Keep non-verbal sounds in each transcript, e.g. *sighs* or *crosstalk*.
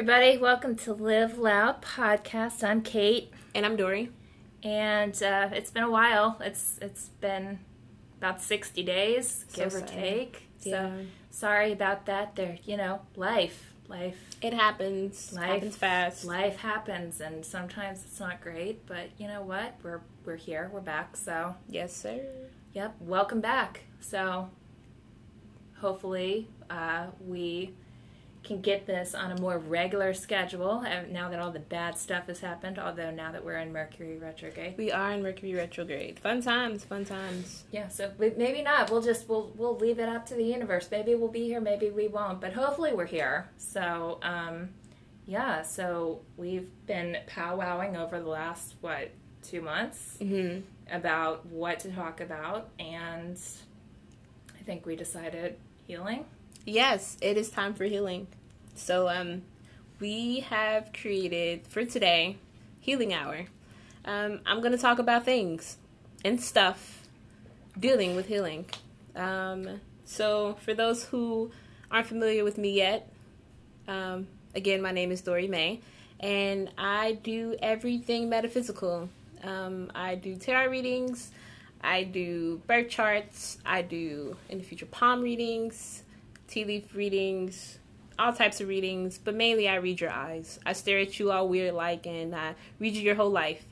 Everybody, welcome to Live Loud Podcast. I'm Kate, And I'm Dory. and uh, it's been a while. It's It's been about 60 days, So give or take. Yeah. So, sorry about that. There, you know, life. Life. It happens. Life happens fast. Life happens, and sometimes it's not great, but you know what? We're we're here. We're back. So, Yes, sir. Yep, welcome back. So, hopefully, uh, we can get this on a more regular schedule uh, now that all the bad stuff has happened. Although, now that we're in Mercury retrograde. We are in Mercury retrograde. Fun times, fun times. Yeah, so maybe not. We'll just we'll we'll leave it up to the universe. Maybe we'll be here, maybe we won't. But hopefully, we're here. So, um, yeah. So we've been powwowing over the last what two months hmm about what to talk about, and I think we decided healing. Yes, it is time for healing. So, um, we have created for today Healing Hour. Um, I'm going to talk about things and stuff dealing with healing. Um, so, for those who aren't familiar with me yet, um, again, my name is Dory May, and I do everything metaphysical. Um, I do tarot readings, I do birth charts, I do in the future palm readings, tea leaf readings, all types of readings, but mainly I read your eyes. I stare at you all weird like, and I read you your whole life.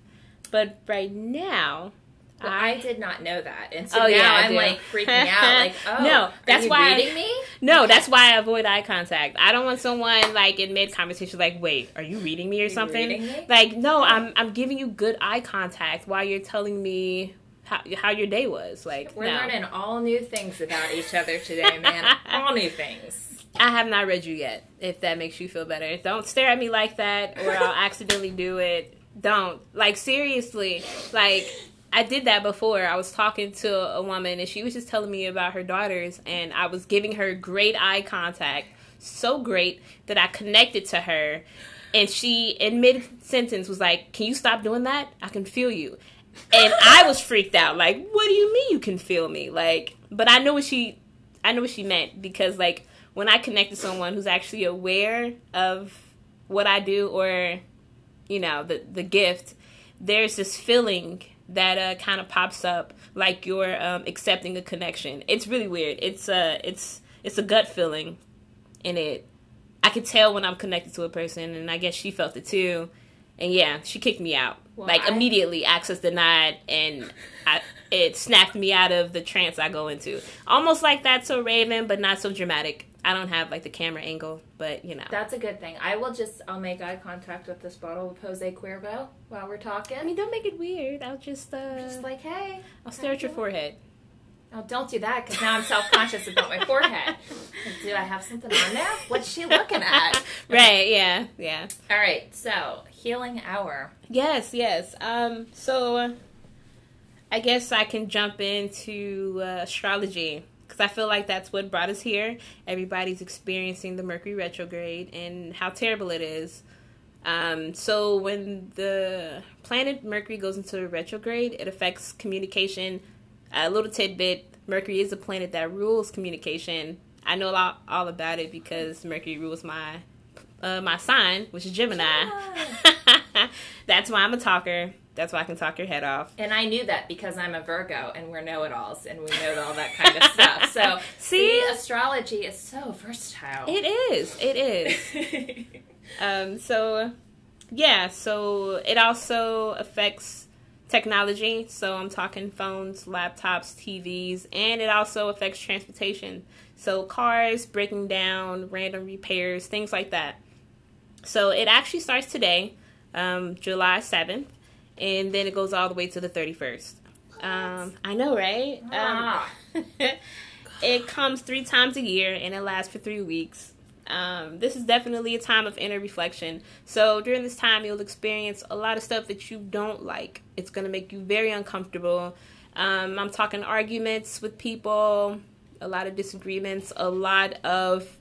But right now, Well, I did not know that, and so Oh, now yeah, I I'm do. like freaking out. *laughs* Like, oh, No, that's are you why I- me? No, that's why I avoid eye contact. I don't want someone like in mid conversation like, "Wait, are you reading me or something?" reading me? Like, no, I'm I'm giving you good eye contact while you're telling me how how your day was. Like, We're no. learning all new things about each other today, man. *laughs* all new things. I have not read you yet. If that makes you feel better, don't stare at me like that, or I'll *laughs* accidentally do it. Don't like seriously. Like I did that before. I was talking to a woman, and she was just telling me about her daughters, and I was giving her great eye contact, so great that I connected to her, and she in mid sentence was like, "Can you stop doing that? I can feel you." And I was freaked out. Like, what do you mean you can feel me? Like, but I know what she, I know what she meant because like when I connect to someone who's actually aware of what I do or, you know, the the gift, there's this feeling that uh, kind of pops up like you're um, accepting a connection. It's really weird. It's a it's it's a gut feeling, in it I could tell when I'm connected to a person, and I guess she felt it too. And yeah, she kicked me out Well, like I- immediately. Access denied, and I, it snapped me out of the trance I go into. Almost like that's so Raven, but not so dramatic. I don't have like the camera angle, but you know. That's a good thing. I will just I'll make eye contact with this bottle of Jose Cuervo while we're talking. I mean, don't make it weird. I'll just uh, just like, hey, I'll stare at your forehead. oh, don't do that because now I'm self conscious about my forehead. *laughs* Do I have something on there? What's she looking at? *laughs* Right? Yeah, yeah. All right, so healing hour. Yes, yes. Um, so I guess I can jump into uh, astrology because I feel like that's what brought us here. Everybody's experiencing the Mercury retrograde and how terrible it is. Um, so when the planet Mercury goes into retrograde, it affects communication. A little tidbit: Mercury is a planet that rules communication. I know a lot, all about it because Mercury rules my uh, my sign, which is Gemini. *laughs* That's why I'm a talker. That's why I can talk your head off. And I knew that because I'm a Virgo and we're know it alls and we know all that kind of *laughs* stuff. So, See? astrology is so versatile. It is. It is. *laughs* Um, so, yeah. So it also affects technology. So I'm talking phones, laptops, TVs, and it also affects transportation. So cars breaking down, random repairs, things like that. So it actually starts today, um, July 7th, and then it goes all the way to the 31st. Um, I know, right? Um, Ah. *laughs* it comes three times a year and it lasts for three weeks. Um, this is definitely a time of inner reflection. So during this time, you'll experience a lot of stuff that you don't like. It's going to make you very uncomfortable. Um, I'm talking arguments with people, a lot of disagreements, a lot of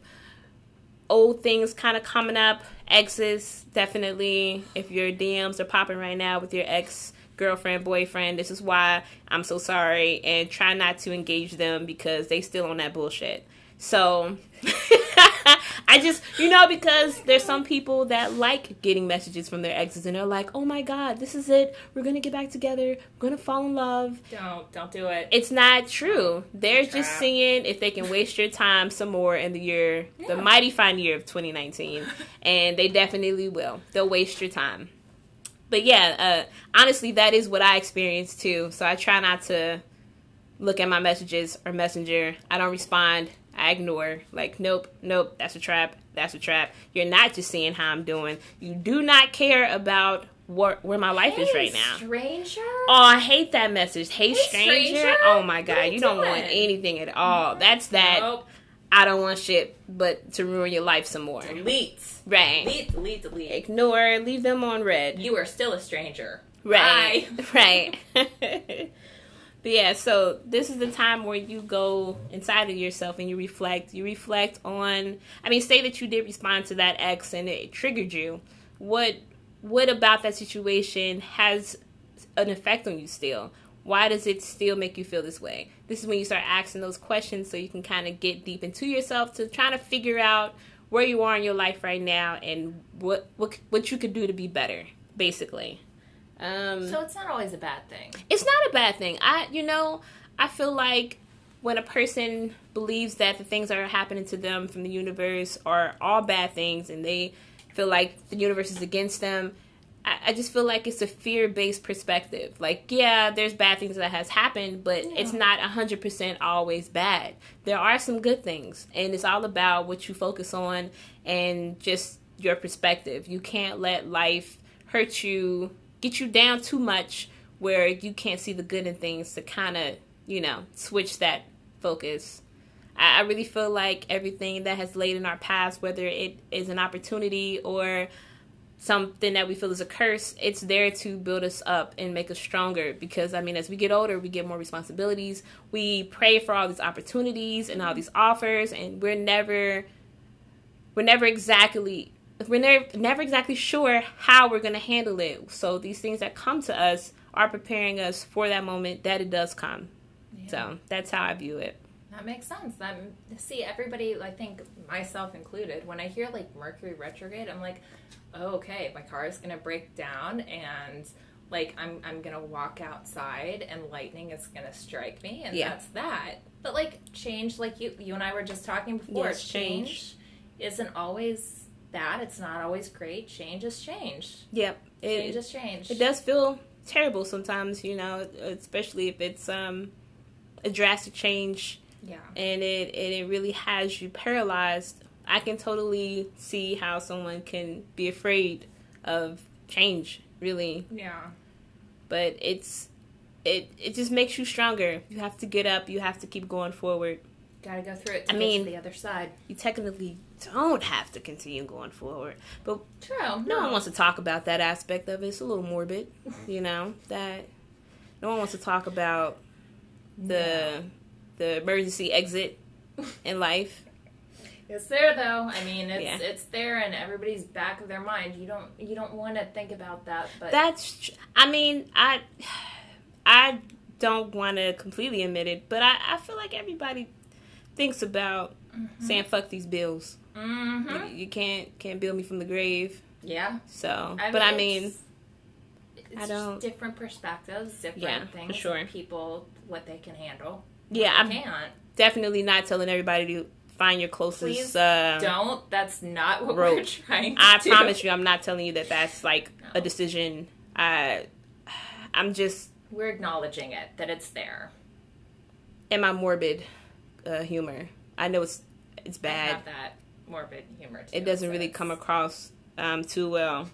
old things kind of coming up. Exes, definitely. If your DMs are popping right now with your ex girlfriend, boyfriend, this is why I'm so sorry. And try not to engage them because they still on that bullshit. So *laughs* I just, you know, because there's some people that like getting messages from their exes and they're like, oh my God, this is it. We're going to get back together. We're going to fall in love. Don't, don't do it. It's not true. They're just seeing if they can waste your time some more in the year, the mighty fine year of 2019. *laughs* and they definitely will. They'll waste your time. But yeah, uh, honestly, that is what I experienced too. So I try not to look at my messages or messenger. I don't respond. I ignore. Like, nope, nope, that's a trap. That's a trap. You're not just seeing how I'm doing. You do not care about what where my life is right now. stranger. Oh, I hate that message. Hey, Hey, stranger. stranger. Oh my god, you you don't want anything at all. That's that. Nope. I don't want shit, but to ruin your life some more. Delete. Right. Delete. Delete. Delete. Ignore. Leave them on read. You are still a stranger. Right. Bye. *laughs* Right. *laughs* yeah, so this is the time where you go inside of yourself and you reflect. You reflect on I mean, say that you did respond to that ex and it triggered you. What what about that situation has an effect on you still? Why does it still make you feel this way? This is when you start asking those questions so you can kind of get deep into yourself to try to figure out where you are in your life right now and what what what you could do to be better, basically. Um, So it's not always a bad thing. it's not a bad thing. I, you know, I feel like when a person believes that the things that are happening to them from the universe are all bad things and they feel like the universe is against them, I, I just feel like it's a fear based perspective. Like, yeah, there's bad things that has happened, but it's not 100% always bad. There are some good things, and it's all about what you focus on and just your perspective. You can't let life hurt you, get you down too much where you can't see the good in things to kind of, you know, switch that focus. I, I really feel like everything that has laid in our past, whether it is an opportunity or something that we feel is a curse, it's there to build us up and make us stronger. Because I mean, as we get older, we get more responsibilities. We pray for all these opportunities and all these offers, and we're never, we're never exactly, we're never, never exactly sure how we're going to handle it. So these things that come to us are preparing us for that moment that it does come. So that's how I view it. That makes sense. That see everybody. I think myself included. When I hear like Mercury retrograde, I'm like, oh, okay, my car is gonna break down, and like I'm I'm gonna walk outside, and lightning is gonna strike me, and Yeah. that's that. But like change, like you you and I were just talking before, Yes, change. change isn't always It's not always great. Change is change. Yep. Change It, is change. it does feel terrible sometimes, you know, especially if it's um a drastic change Yeah. and it and it really has you paralyzed. I can totally see how someone can be afraid of change, really. Yeah. But it's it it just makes you stronger. You have to get up, you have to keep going forward. Gotta go through it to I get mean- to the other side. You technically don't have to continue going forward. But True. no one wants to talk about that aspect of it. It's a little morbid, you know, that no one wants to talk about the the emergency exit in *laughs* life. It's there though. I mean, it's Yeah. it's there in everybody's back of their mind. You don't you don't want to think about that, but That's I mean, I I don't want to completely admit it, but I, I feel like everybody thinks about mm-hmm. saying fuck these bills. Hmm You, you can't can't bill me from the grave. yeah. So, but I mean, it's, it's I don't- different perspectives, different Yeah, for things. sure. People what they can handle. yeah, I can't. definitely not telling everybody to find your closest Please uh, Don't. That's not what we're trying. To I do. promise you, I'm not telling you that that's like a decision. I, I'm just We're acknowledging it that it's there. in my morbid uh, humor. I know it's it's I bad. that morbid humor. Too, It doesn't so really come across um, too well.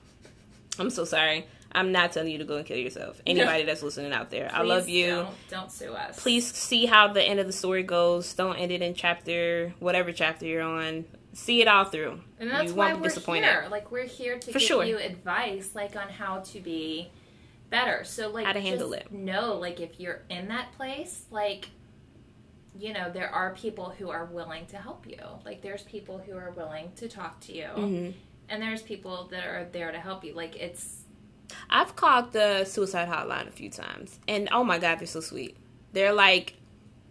I'm so sorry. I'm not telling you to go and kill yourself. *laughs* Anybody that's listening out there, I love you. Don't, don't sue us. Please see how the end of the story goes. Don't end it in chapter whatever chapter you're on. See it all through. And that's you why won't be we're disappointed. here. Like we're here to For give sure. you advice, like on how to be better. So like How to handle it. No, like if you're in that place, like you know there are people who are willing to help you. Like there's people who are willing to talk to you, hmm and there's people that are there to help you. Like it's I've called the suicide hotline a few times, and oh my god, they're so sweet. They're like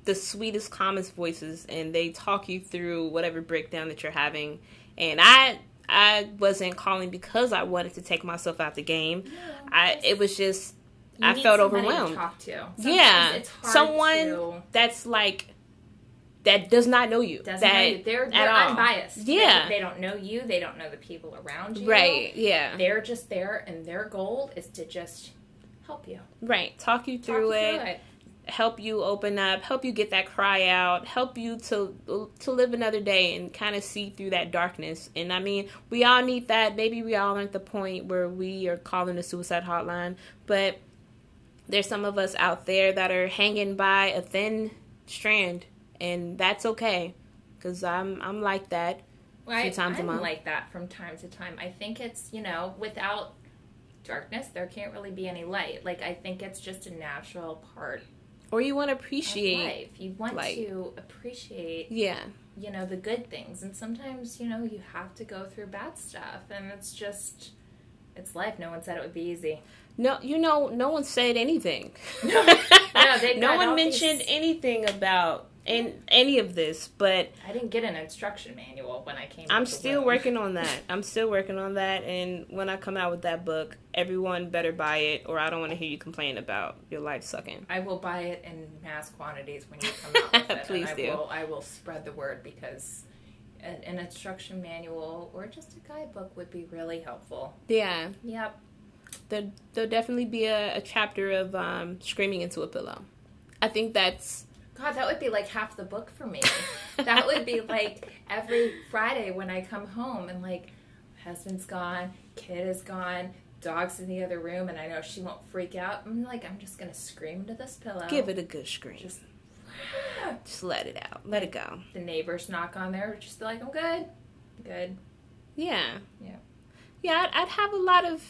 the sweetest, calmest voices, and they talk you through whatever breakdown that you're having. And I I wasn't calling because I wanted to take myself out the game. I it was just You I felt to overwhelmed. talk to. Yeah, someone to- that's like that does not know you. doesn't that know you. They're, at they're unbiased. Yeah. They, they don't know you. They don't know the people around you. Right. Yeah. They're just there, and their goal is to just help you. Right. Talk you Talk through, you it, through it. help you open up, help you get that cry out, help you to to live another day and kind of see through that darkness. And I mean, we all need that. Maybe we all aren't at the point where we are calling the suicide hotline, but there's some of us out there that are hanging by a thin strand, and that's okay. Cause I'm I'm like that. Well, I, few times a I'm like that from time to time. I think it's you know without darkness there can't really be any light. Like I think it's just a natural part Or you want to appreciate, life. You want light. to appreciate yeah, you know the good things, and sometimes you know you have to go through bad stuff, and it's just it's life. No one said it would be easy. No, you know, no one said anything. *laughs* No, *laughs* no one mentioned these- anything about in any of this, but I didn't get an instruction manual when I came. I'm still working *laughs* on that. I'm still working on that, and when I come out with that book, everyone better buy it, or I don't want to hear you complain about your life sucking. I will buy it in mass quantities when you *laughs* come out with it. Please and I do. Will, I will spread the word because a- an instruction manual or just a guidebook would be really helpful. Yeah, Yep. there there'll definitely be a, a chapter of um, screaming into a pillow. I think that's God, that would be like half the book for me. that would be like every Friday when I come home and like husband's gone, kid is gone, dog's in the other room, and I know she won't freak out. I'm like, I'm just gonna scream into this pillow. give it a good scream. Just *sighs* Just let it out. Let it go. the neighbors knock on there, just be like, I'm good, good. Yeah. Yeah. Yeah, I'd, I'd have a lot of,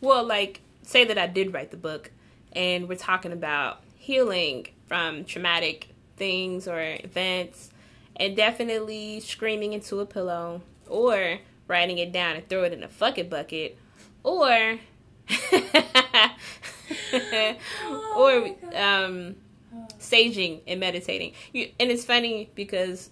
well, like, say that I did write the book and we're talking about healing from traumatic things or events and definitely screaming into a pillow or writing it down and throw it in a fucking bucket or, *laughs* or, um, saging and meditating. You, and it's funny because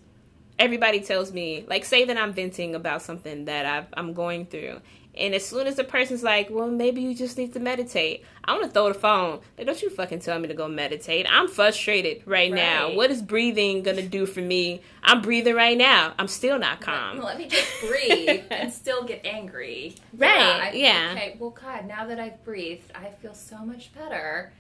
everybody tells me, like, say that I'm venting about something that I've, I'm going through. And as soon as the person's like, well, maybe you just need to meditate, I want to throw the phone. Like, don't you fucking tell me to go meditate. I'm frustrated right, now. What is breathing going to do for me? I'm breathing right now. I'm still not calm. Let, let me just breathe *laughs* and still get angry. Right, I- yeah. Okay. Well, God, now that I've breathed, I feel so much better.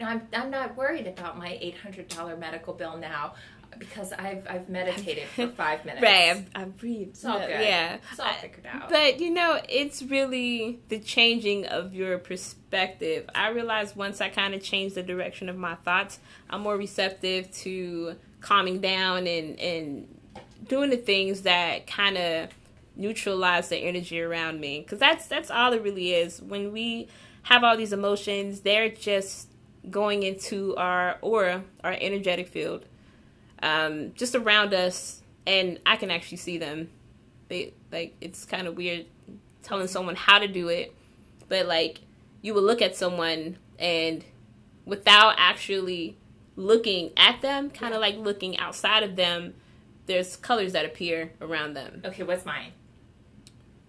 I'm I'm not worried about my eight hundred dollar medical bill now because I've I've *laughs* meditated for five minutes. Right, I've, I've breathed. It's all good. Yeah. It's all I- figured out. But you know, it's really the changing of your perspective. I realized once I kind of changed the direction of my thoughts, I'm more receptive to calming down and and doing the things that kind of neutralize the energy around me. Because that's that's all it really is. When we have all these emotions, they're just going into our aura, our energetic field, um, just around us, and I can actually see them they like it's kind of weird telling someone how to do it but like you will look at someone and without actually looking at them kind of like looking outside of them there's colors that appear around them okay, what's mine?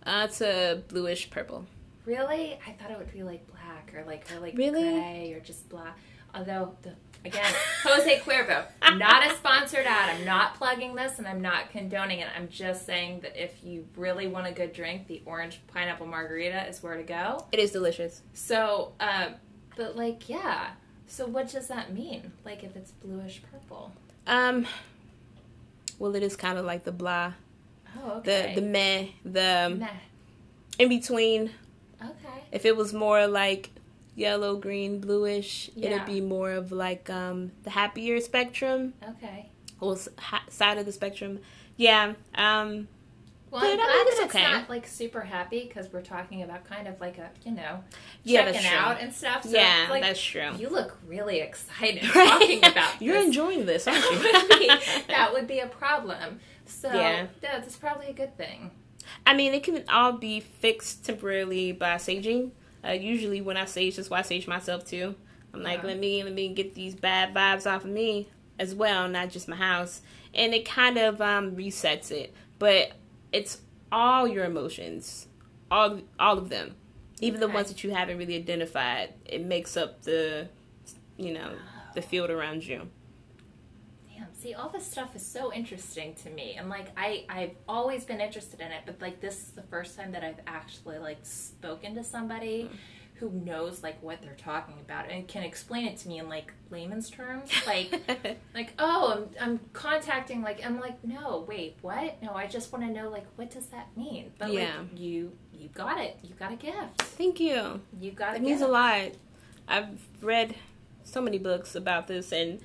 uh, it's a bluish purple Really? I thought it would be like black or like or like Really? gray or just black. Although the again, Jose Cuervo, not a sponsored ad. I'm not plugging this and I'm not condoning it. I'm just saying that if you really want a good drink, the orange pineapple margarita is where to go. it is delicious So, uh, but like, yeah. So what does that mean? Like if it's bluish purple? um well it is kind of like the blah Oh, the the meh the Meh. in between Okay. If it was more like yellow, green, bluish, Yeah. it'd be more of like um the happier spectrum Okay. ha- side of the spectrum. Yeah. Um. Well, I'm glad it's that it's okay. not like super happy because we're talking about kind of like a you know Yeah, checking out and stuff. So yeah, like, that's true. you look really excited *laughs* talking about *laughs* You're this. enjoying this, aren't you? that, would be, that would be a problem. So Yeah. yeah, that's probably a good thing. I mean, it can all be fixed temporarily by saging. Uh, usually, when I sage, that's why I sage myself too. I'm like, Yeah. let me let me get these bad vibes off of me. as well, not just my house. And it kind of um, resets it. But it's all your emotions, all all of them, even okay. the ones that you haven't really identified. It makes up the, you know, the field around you. See, all this stuff is so interesting to me, and like I I've always been interested in it, but like this is the first time that I've actually like spoken to somebody. Mm who knows like what they're talking about and can explain it to me in like layman's terms like *laughs* like oh I'm, I'm contacting like i'm like no wait what? No i just want to know like what does that mean? But yeah. like you you got it. You got a gift. Thank you. You got it means a lot. I've read so many books about this and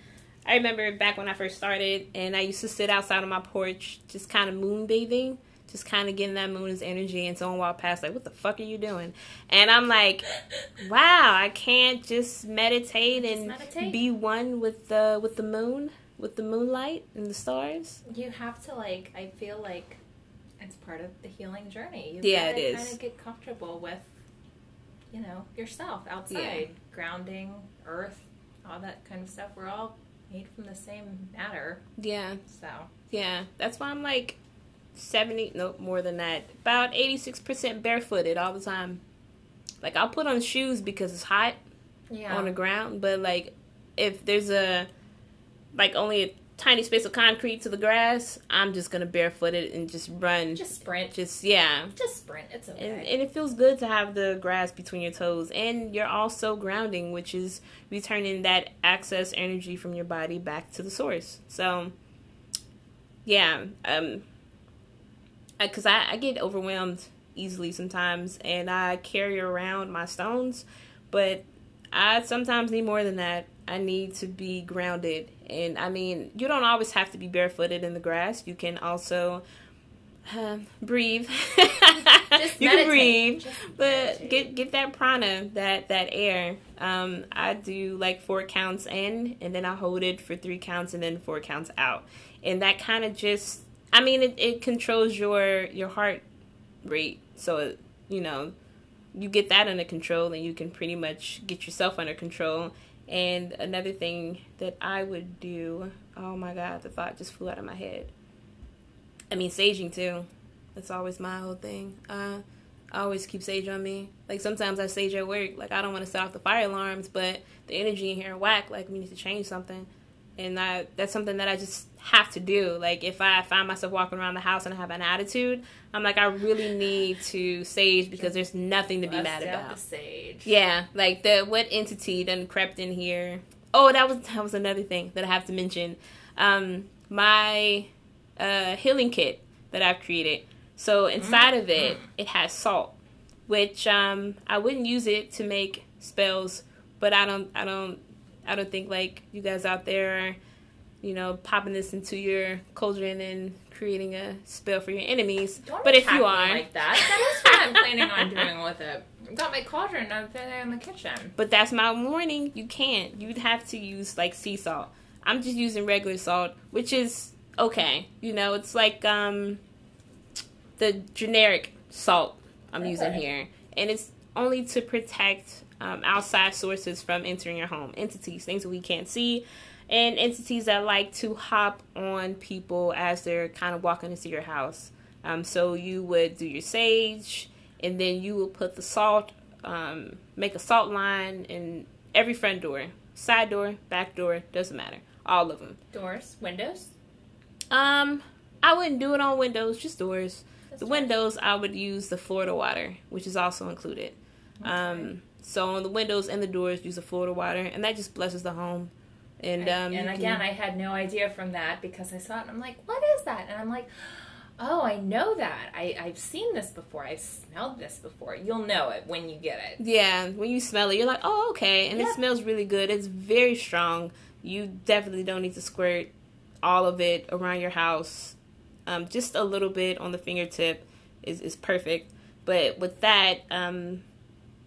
i remember back when i first started and i used to sit outside on my porch just kind of moonbathing just kind of getting that moon's energy and someone walked past like what the fuck are you doing? And i'm like wow i can't just meditate and meditate. be one with the with the moon with the moonlight and the stars. You have to like i feel like it's part of the healing journey. You yeah it is. kind of get comfortable with you know yourself outside. Yeah. grounding earth all that kind of stuff. We're all made from the same matter. Yeah. So. Yeah. That's why i'm like 70 no more than that. About 86% barefooted all the time. Like i'll put on shoes because it's hot yeah. on the ground but like if there's a like only a tiny space of concrete to the grass i'm just gonna barefoot it and just run. Just sprint. Just yeah. Just sprint. It's okay. And, and, it feels good to have the grass between your toes. And you're also grounding which is returning that excess energy from your body back to the source. So yeah um because I, I get overwhelmed easily sometimes and I carry around my stones, but I sometimes need more than that. I need to be grounded. And I mean, you don't always have to be barefooted in the grass. You can also uh, breathe. *laughs* you meditate. can breathe, Just but meditate. get get that prana, that that air. Um, I do like four counts in, and then I hold it for three counts, and then four counts out, and that kind of just I mean, it, it controls your your heart rate, so you know you get that under control, and you can pretty much get yourself under control. And another thing that I would do, oh my god, the thought just flew out of my head. I mean, saging too. That's always my whole thing. Uh, I always keep sage on me. Like sometimes I sage at work. Like I don't want to set off the fire alarms, but the energy in here whack. Like we need to change something and I, that's something that I just have to do. Like if I find myself walking around the house and I have an attitude, I'm like I really need to sage because there's nothing to be mad about. sage. Yeah, like the what entity done crept in here. Oh, that was that was another thing that I have to mention. Um, my uh, healing kit that I've created. So inside mm-hmm. of it, mm-hmm. it has salt, which um, I wouldn't use it to make spells, but I don't I don't I don't think like you guys out there are, you know, popping this into your cauldron and creating a spell for your enemies. Don't but if you are like that, that is what I'm planning on doing with it. I've got my cauldron up there in the kitchen. *laughs* But that's my warning. You can't. You'd have to use like sea salt. I'm just using regular salt, which is okay. You know, it's like um the generic salt I'm okay. using here, and it's only to protect um, outside sources from entering your home, entities, things that we can't see, and entities that like to hop on people as they're kind of walking into your house. Um, so you would do your sage, and then you will put the salt, um, make a salt line in every front door, side door, back door, doesn't matter, all of them. Doors, windows. Um, I wouldn't do it on windows, just doors. That's the windows, I would use the Florida water, which is also included. Okay. Um, so on the windows and the doors, use a Florida water, and that just blesses the home. And um, and again, can... I had no idea from that because I saw it and I'm like, what is that? And I'm like, oh, I know that. I, I've seen this before. I've smelled this before. You'll know it when you get it. Yeah, when you smell it, you're like, oh, okay. And it smells really good. It's very strong. You definitely don't need to squirt all of it around your house. Um, just a little bit on the fingertip is, is perfect. But with that, um,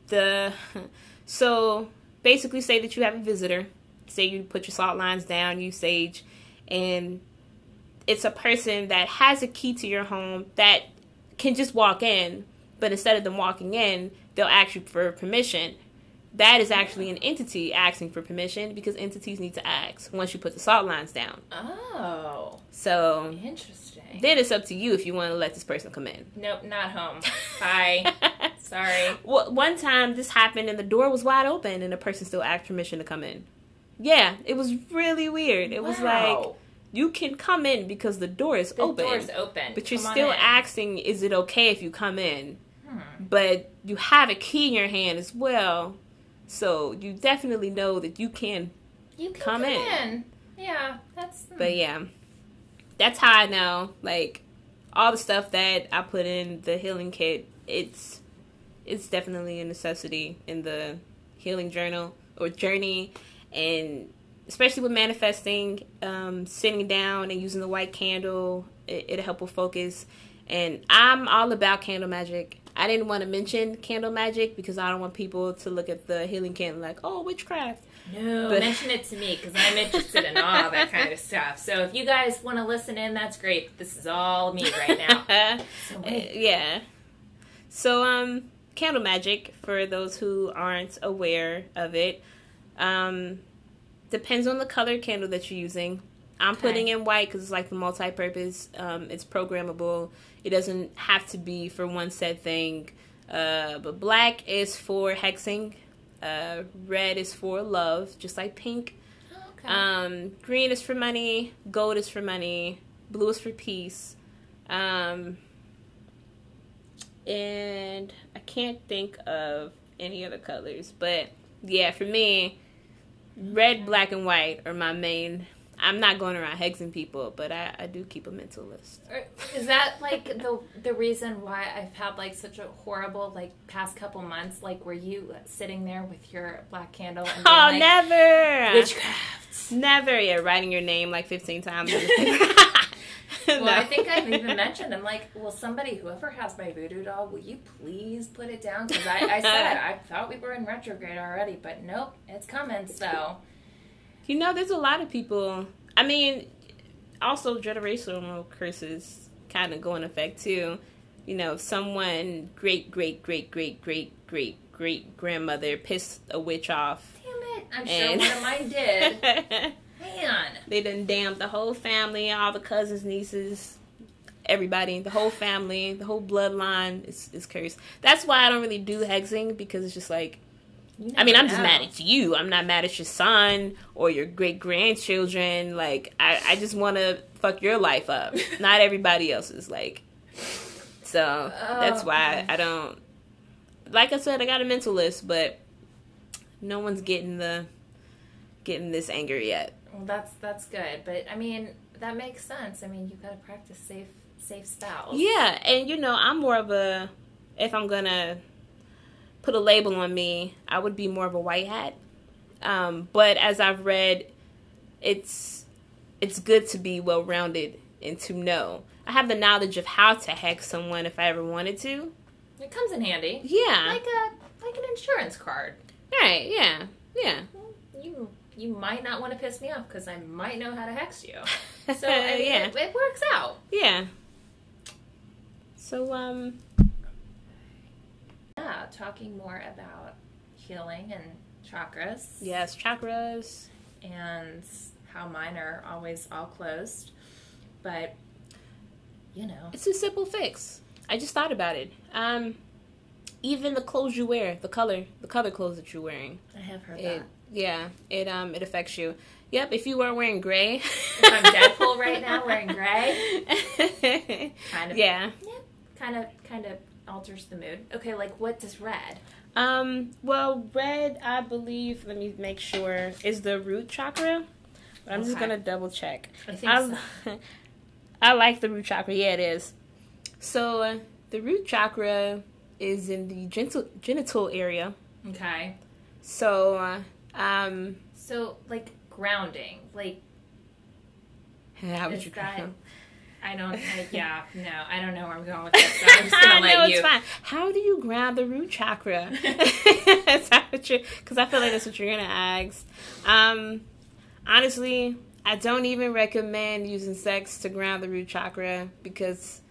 the *laughs* so basically say that you have a visitor say you put your salt lines down you sage and it's a person that has a key to your home that can just walk in but instead of them walking in they'll ask you for permission that is actually an entity asking for permission because entities need to ask once you put the salt lines down. Oh, So interesting. Then it's up to you if you want to let this person come in. nope, not home. *laughs* Bye. Sorry. Well, one time this happened and the door was wide open and the person still asked permission to come in. Yeah, it was really weird. It was like you can come in because the door is open. the open, door's open, but you're Come still asking, "Is it okay if you come in?" Hmm. But you have a key in your hand as well, so you definitely know that you can. You can Come come, in. in. Yeah, that's. hmm. But yeah, that's how I know. Like all the stuff that I put in the healing kit, it's it's definitely a necessity in the healing journal or journey, and especially with manifesting, um, sitting down and using the white candle, it, it'll help with focus. And I'm all about candle magic. I didn't want to mention candle magic because I don't want people to look at the healing kit and like, oh, witchcraft. No, But- mention it to me because I'm interested in all that *laughs* kind of stuff. So if you guys want to listen in, that's great. This is all me right *laughs* now. So Uh, yeah. So um candle magic for those who aren't aware of it um depends on the color candle that you're using. I'm Okay. putting in white cuz it's like the multi-purpose um it's programmable. It doesn't have to be for one set thing. Uh but black is for hexing. Uh red is for love, just like pink. Okay. Um, green is for money. Gold is for money. Blue is for peace. Um, and I can't think of any other colors, but yeah, for me, red, black, and white are my main. I'm not going around hexing people, but I, I do keep a mental list. Is that like the the reason why I've had like such a horrible like past couple months? Like, were you sitting there with your black candle and Oh, like, never! witchcraft? Never! Yeah, writing your name like 15 times. on the paper. Well, I think I've even mentioned. I'm like, well, somebody, whoever has my voodoo doll, will you please put it down? Because I, I said *laughs* I thought we were in retrograde already, but nope, it's coming. So You know, there's a lot of people. I mean, also generational curses kind of go in effect too. You know, if someone great, great, great, great, great, great, great grandmother pissed a witch off. damn it, I'm And- sure one of mine did. *laughs* Man, they done damned the whole family, all the cousins, nieces, everybody, the whole family, the whole bloodline is, is cursed. That's why I don't really do hexing because it's just like I mean, I'm just mad at you. I'm not mad at your son or your great grandchildren. Like, I, I just want to fuck your life up, *laughs* not everybody else's. Like, so that's oh, why I don't. Like I said, I got a mental list, but no one's getting the getting this anger yet. Well, that's that's good, but I mean that makes sense. I mean, you got to practice safe safe spells. Yeah, and you know, I'm more of a if I'm gonna put a label on me, I would be more of a white hat. Um, but as I've read, it's it's good to be well rounded and to know. I have the knowledge of how to hex someone if I ever wanted to. It comes in handy, Yeah. like a like an insurance card. right, yeah. Yeah. You you might not want to piss me off because I might know how to hex you. *laughs* So I mean, yeah. it, it works out. Yeah. So um Yeah, talking more about healing and chakras. yes, chakras. and how mine are always all closed. But you know, It's a simple fix. I just thought about it. Um, even the clothes you wear, the color, the color clothes that you're wearing, I have heard it, that. yeah, it um, it affects you. Yep, if you weren't wearing gray, If I'm Deadpool right now *laughs* wearing gray, *laughs* kind of, yeah. kind of, kind of alters the mood. Okay, like what does red? Um, well, red, I believe. Let me make sure is the root chakra. But I'm just gonna double check. I think I'm- *laughs* I like the root chakra. Yeah, it is. So uh, the root chakra is in the genital genital area. Okay, So, uh, um, so like grounding, like how would you that-? I don't. I, *laughs* yeah, no, I don't know where I'm going with this. So I'm just gonna *laughs* let know you. it's fine. How do you ground the root chakra? *laughs* Is that what you? Because I feel like that's what you're gonna ask. Um, honestly, I don't even recommend using sex to ground the root chakra because,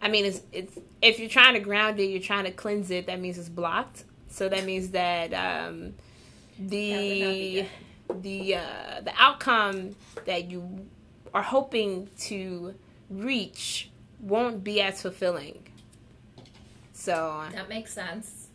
I mean, it's it's if you're trying to ground it, you're trying to cleanse it. That means it's blocked. So that means that um, the the uh, the outcome that you are hoping to reach won't be as fulfilling. So that makes sense.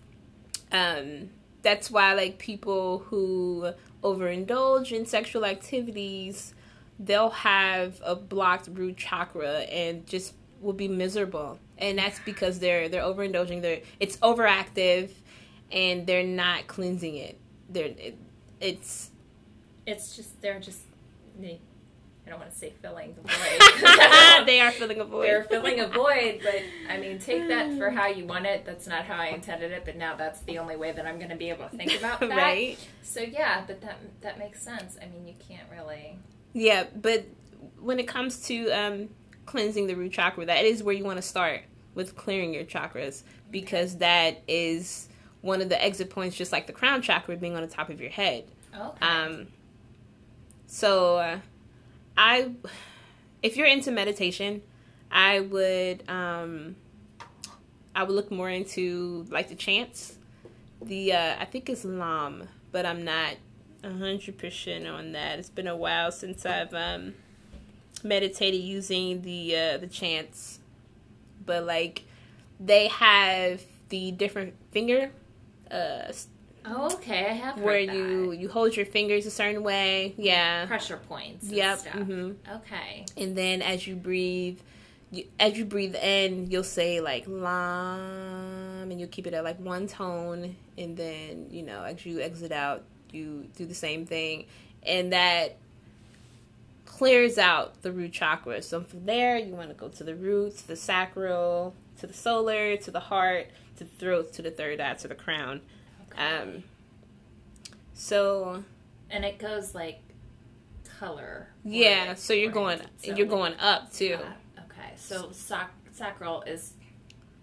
Um, that's why like people who overindulge in sexual activities, they'll have a blocked root chakra and just will be miserable. And that's because they're they're overindulging. They're it's overactive, and they're not cleansing it. They're it, it's it's just they're just they, don't want to say filling the void. *laughs* they are filling a void. They're filling a void, but I mean, take that for *sighs* how you want it. That's not how I intended it, but now that's the only way that I'm going to be able to think about *laughs* that. right. So yeah, but that that makes sense. I mean, you can't really. Yeah, but when it comes to um, cleansing the root chakra, that is where you want to start with clearing your chakras because that is one of the exit points, just like the crown chakra being on the top of your head. Okay. Um, so, uh, I, if you're into meditation, I would, um, I would look more into like the chants. The uh, I think it's Lam, but I'm not hundred percent on that. It's been a while since I've um, meditated using the uh, the chants, but like they have the different finger uh, Oh, okay. I have where heard you that. you hold your fingers a certain way. Yeah. pressure points. and Yep. Stuff. hmm Okay. And then as you breathe, you, as you breathe in, you'll say like lam, and you'll keep it at like one tone. And then you know, as you exit out, you do the same thing, and that clears out the root chakra. So from there, you want to go to the roots, the sacral, to the solar, to the heart, to the throat, to the third eye, to the crown. Um, so and it goes like color. yeah, orient- so you're going. So, you're going up too. uh, okay, so sac- sacral is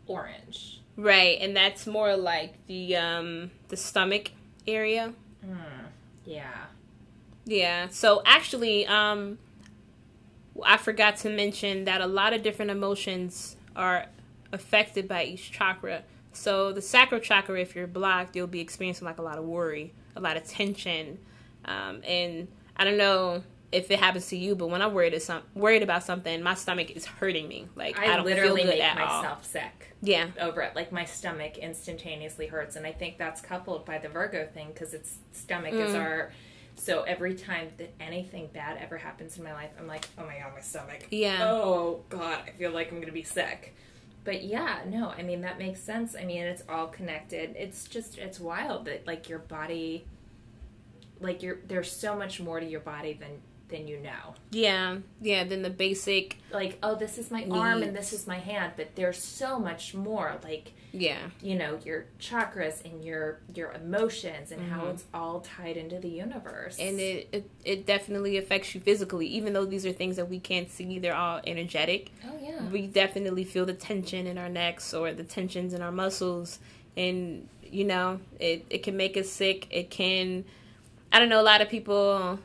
orange. Right, and that's more like the um the stomach area. Mm, yeah. Yeah. So actually, um I forgot to mention that a lot of different emotions are affected by each chakra. So the sacral chakra, if you're blocked, you'll be experiencing like a lot of worry, a lot of tension, um, and I don't know if it happens to you, but when I'm worried, some, worried about something, my stomach is hurting me. Like I, I, don't literally feel good make at all. myself sick Yeah. over it. Like my stomach instantaneously hurts, and I think that's coupled by the Virgo thing because its stomach is Mm. our. So every time that anything bad ever happens in my life, I'm like, oh my god, my stomach. Yeah. Oh god, I feel like I'm gonna be sick. But yeah, no, I mean that makes sense. I mean it's all connected. It's just it's wild that like your body, like you're there's so much more to your body than than you know. Yeah. Yeah. than the basic. Like oh, this is my arm and this is my hand, but there's so much more. Like Yeah. you know your chakras and your your emotions and how Mhm. it's all tied into the universe. and it, it it definitely affects you physically even though these are things that we can't see they're all energetic oh yeah, we definitely feel the tension in our necks or the tensions in our muscles and you know it, it can make us sick it can i don't know a lot of people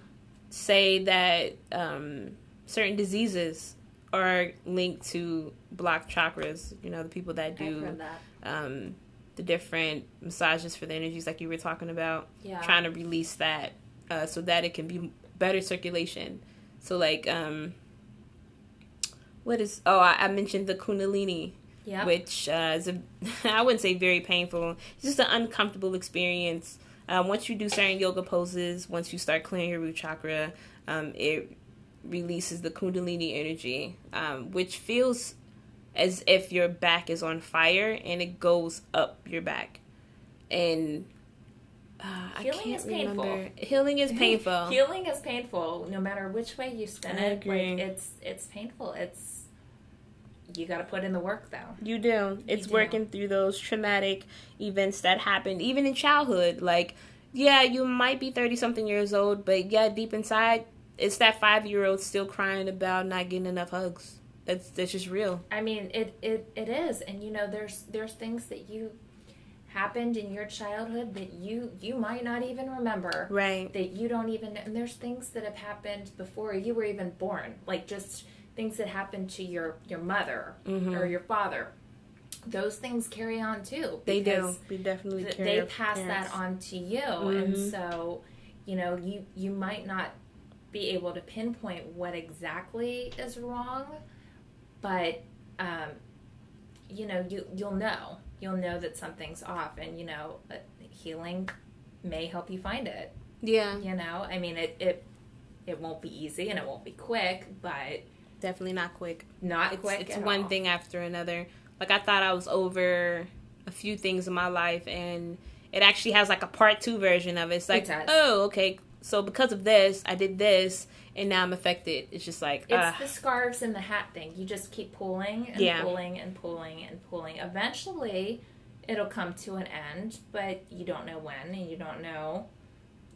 say that um, certain diseases are linked to blocked chakras you know the people that I've do heard that. Um, the different massages for the energies like you were talking about Yeah, trying to release that uh, so that it can be better circulation. So like um what is oh I, I mentioned the kundalini yeah. which uh, is a *laughs* I wouldn't say very painful. It's just an uncomfortable experience. Um, once you do certain yoga poses, once you start clearing your root chakra, um, it releases the kundalini energy, um, which feels as if your back is on fire and it goes up your back. And uh, I Healing can't is painful. remember. Healing is *laughs* painful. Healing is painful, no matter which way you spin I it. agree. Like it's it's painful. It's you got to put in the work though. You do. It's do. working through those traumatic events that happened, even in childhood. Like, yeah, you might be 30 something years old, but yeah, deep inside, it's that five year old still crying about not getting enough hugs. That's, that's just real. I mean, it, it it is, and you know, there's there's things that you happened in your childhood that you you might not even remember. Right. That you don't even, and there's things that have happened before you were even born, like just things that happened to your your mother Mhm. or your father those things carry on too. They do. We definitely th- carry they pass parents. that on to you, and Mhm. so you know you you might not be able to pinpoint what exactly is wrong, but um, you know you you'll know you'll know that something's off, and you know uh, healing may help you find it. Yeah, You know, I mean it it it won't be easy and it won't be quick, but definitely not quick. not It's, quick. it's one all. thing after another. Like I thought I was over a few things in my life, and it actually has like a part two version of it. It's like, It oh, okay, so because of this, I did this, and now I'm affected. It's just like, It's ah, the scarves and the hat thing. You just keep pulling and Yeah. pulling and pulling and pulling. Eventually, it'll come to an end, but you don't know when and you don't know,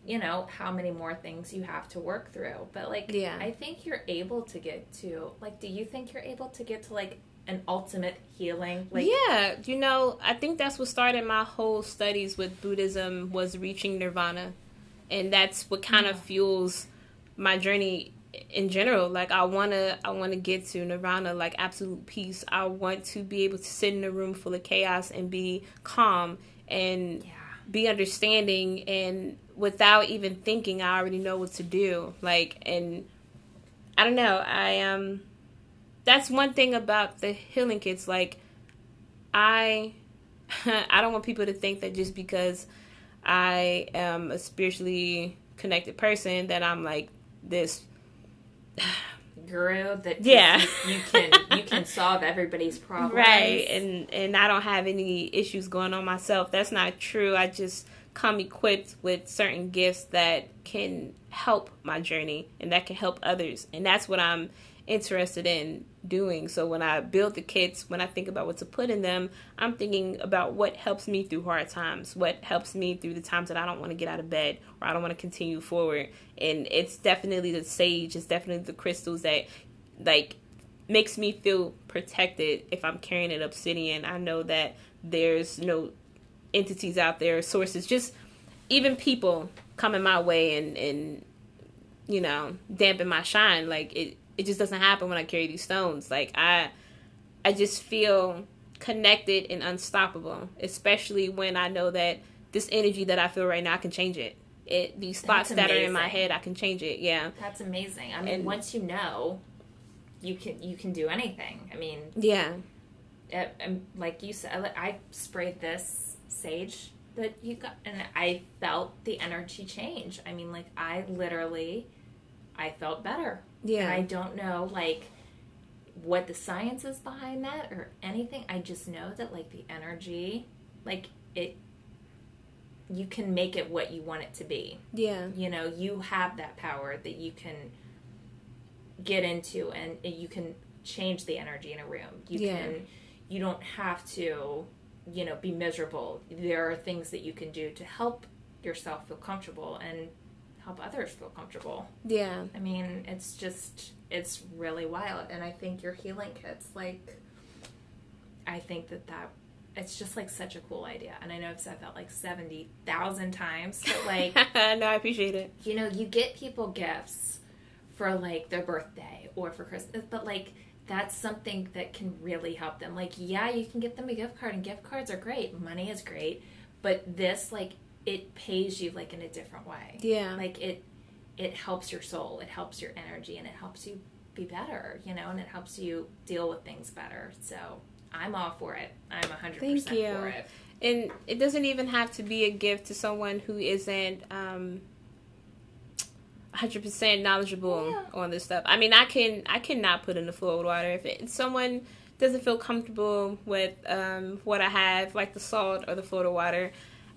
you know, how many more things you have to work through. But like, Yeah. I think you're able to get to like. Do you think you're able to get to like an ultimate healing? Like, yeah, you know, I think that's what started my whole studies with Buddhism was reaching nirvana, and that's what kind of fuels my journey in general. Like I wanna, I wanna get to nirvana, like absolute peace. I want to be able to sit in a room full of chaos and be calm and yeah, be understanding and without even thinking i already know what to do like and i don't know i um that's one thing about the healing kits like i *laughs* i don't want people to think that just because i am a spiritually connected person that i'm like this guru that Yeah. you, you can you can *laughs* solve everybody's problems. right and and i don't have any issues going on myself that's not true i just come equipped with certain gifts that can help my journey and that can help others and that's what i'm interested in doing so when i build the kits when i think about what to put in them i'm thinking about what helps me through hard times what helps me through the times that i don't want to get out of bed or i don't want to continue forward and it's definitely the sage it's definitely the crystals that like makes me feel protected if I'm carrying an obsidian. I know that there's no entities out there, sources, just even people coming my way and and you know dampen my shine. Like it, it just doesn't happen when I carry these stones. Like I, I just feel connected and unstoppable, especially when I know that this energy that I feel right now, I can change it. It these thoughts that are in my head, I can change it. Yeah, That's amazing. I mean, And- once you know, you can you can do anything. I mean, yeah, it, like you said, I sprayed this sage that you got, and I felt the energy change. I mean, like I literally, I felt better. yeah. And I don't know like what the science is behind that or anything. I just know that like the energy, like it, you can make it what you want it to be yeah. you know you have that power that you can get into and you can change the energy in a room you Yeah. can you don't have to you know be miserable there are things that you can do to help yourself feel comfortable and help others feel comfortable Yeah. i mean it's just it's really wild and i think your healing kits like i think that that it's just like such a cool idea and i know i've said that like 70000 times but *laughs* like no, I appreciate it. you know, you get people gifts for like their birthday or for Christmas, but like that's something that can really help them. Like, yeah, you can get them a gift card, and gift cards are great. Money is great, but this like it pays you like in a different way. Yeah. Like it it helps your soul, it helps your energy, and it helps you be better. You know, and it helps you deal with things better. So I'm all for it. I'm hundred Thank percent you. for it. and it doesn't even have to be a gift to someone who isn't um 100% knowledgeable Yeah. on this stuff. I mean, I can I cannot put in the flow with water if it, someone doesn't feel comfortable with um what I have like the salt or the Florida water.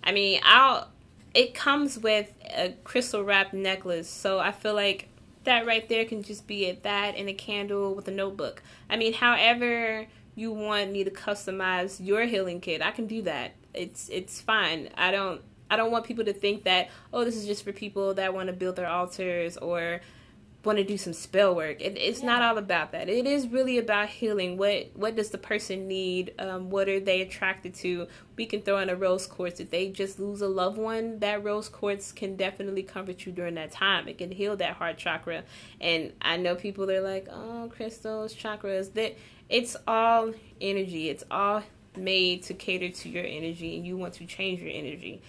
I mean, I'll it comes with a crystal wrap necklace, so I feel like that right there can just be it that and a candle with a notebook. I mean, however you want me to customize your healing kit, I can do that. It's it's fine. I don't I don't want people to think that oh this is just for people that want to build their altars or want to do some spell work. It, it's not all about that. It is really about healing. What what does the person need? Um, what are they attracted to? We can throw in a rose quartz. If they just lose a loved one, that rose quartz can definitely comfort you during that time. It can heal that heart chakra. And I know people they're like, oh, crystals, chakras. That it's all energy. It's all made to cater to your energy and you want to change your energy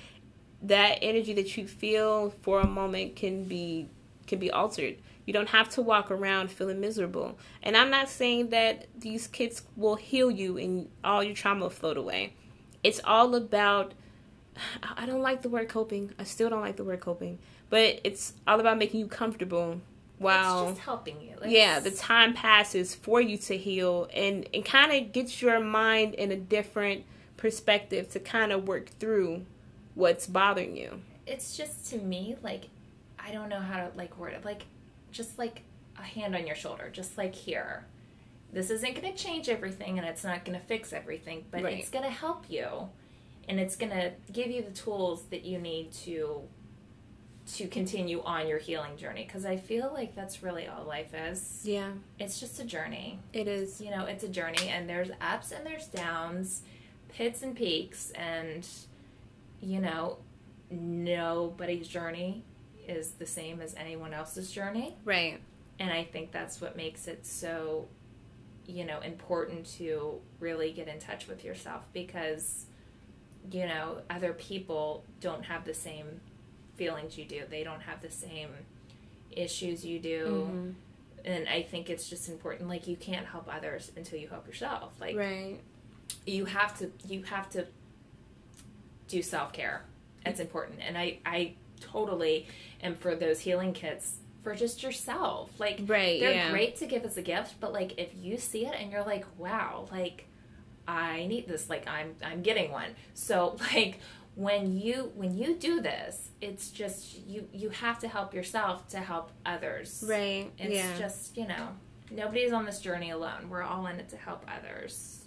that energy that you feel for a moment can be can be altered you don't have to walk around feeling miserable. And i'm not saying that these kits will heal you and all your trauma will float away. It's all about *sighs* i don't like the word coping. I still don't like the word coping. But it's all about making you comfortable while it's just helping you. It's, yeah the time passes for you to heal and and kind of gets your mind in a different perspective to kind of work through what's bothering you. It's just to me like I don't know how to like word it. Like just like a hand on your shoulder, just like here. This isn't going to change everything, and it's not going to fix everything, but Right. it's going to help you, and it's going to give you the tools that you need to to continue on your healing journey. Because I feel like that's really all life is. yeah It's just a journey. it is you know, it's a journey and there's ups and there's downs, pits and peaks, and you know, nobody's journey is the same as anyone else's journey. right And I think that's what makes it so, you know, important to really get in touch with yourself because, you know, other people don't have the same feelings you do, they don't have the same issues you do Mhm. and I think it's just important. Like you can't help others until you help yourself. Like right you have to, you have to do self care. It's important, and I, I totally am for those healing kits for just yourself. Like right they're yeah great to give as a gift, but like if you see it and you're like, wow, like I need this, like I'm, I'm getting one. So *laughs* like when you when you do this, it's just you you have to help yourself to help others. right It's yeah just, you know, nobody's on this journey alone. We're all in it to help others.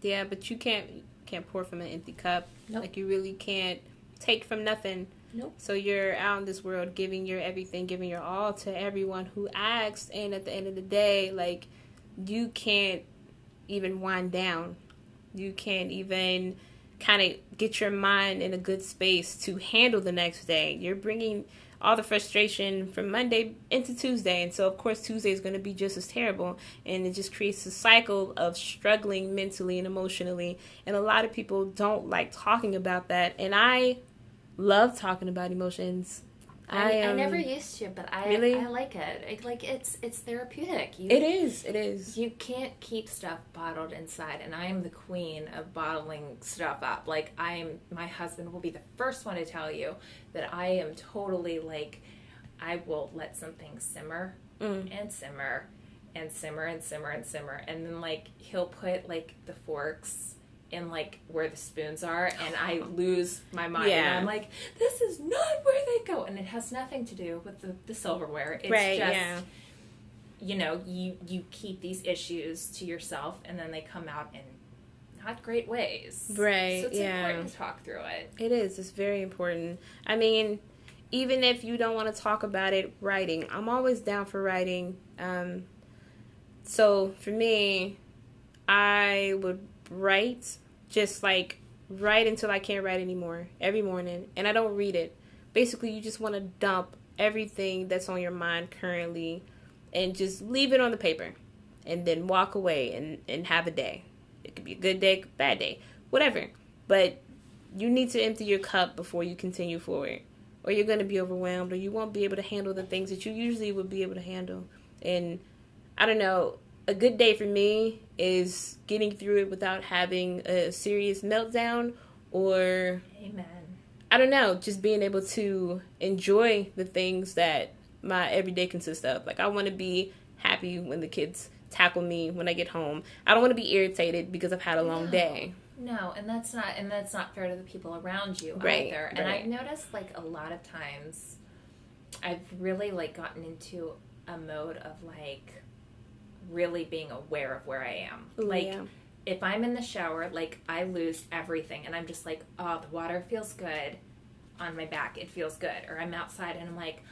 yeah but you can't can't pour from an empty cup Nope. like you really can't take from nothing Nope. So you're out in this world giving your everything, giving your all to everyone who asks, and at the end of the day, like you can't even wind down. You can't even kind of get your mind in a good space to handle the next day. You're bringing all the frustration from Monday into Tuesday, and so of course Tuesday is going to be just as terrible, and it just creates a cycle of struggling mentally and emotionally. And a lot of people don't like talking about that, and I love talking about emotions. I, I, um, never used to, but I Really? I like it. I, like it's it's therapeutic. You, It is. It is. You can't keep stuff bottled inside, and I am the queen of bottling stuff up. Like I am, my husband will be the first one to tell you that I am totally like, I will let something simmer Mm. and simmer and simmer and simmer and simmer, and then like he'll put like the forks in like where the spoons are, and I lose my mind. Yeah. And I'm like, this is not where they go, and it has nothing to do with the, the silverware. It's Right, just yeah. you know, you you keep these issues to yourself, and then they come out in not great ways. Right, So it's yeah. important to talk through it. It is. It's very important. I mean, even if you don't want to talk about it, writing. I'm always down for writing. Um, so for me, I would write just like write until I can't write anymore every morning, and I don't read it. Basically, you just want to dump everything that's on your mind currently, and just leave it on the paper, and then walk away and and have a day. It could be a good day, bad day, whatever. But you need to empty your cup before you continue forward or you're going to be overwhelmed or you won't be able to handle the things that you usually would be able to handle and i don't know a good day for me is getting through it without having a serious meltdown or Amen. i don't know just being able to enjoy the things that my everyday consists of like i want to be happy when the kids tackle me when i get home i don't want to be irritated because i've had a long No. day No, and that's not and that's not fair to the people around you Right, either. And right. I've noticed like a lot of times I've really like gotten into a mode of like really being aware of where I am. Ooh, like yeah. if I'm in the shower, like I lose everything and I'm just like, oh, the water feels good on my back. It feels good. Or I'm outside and I'm like,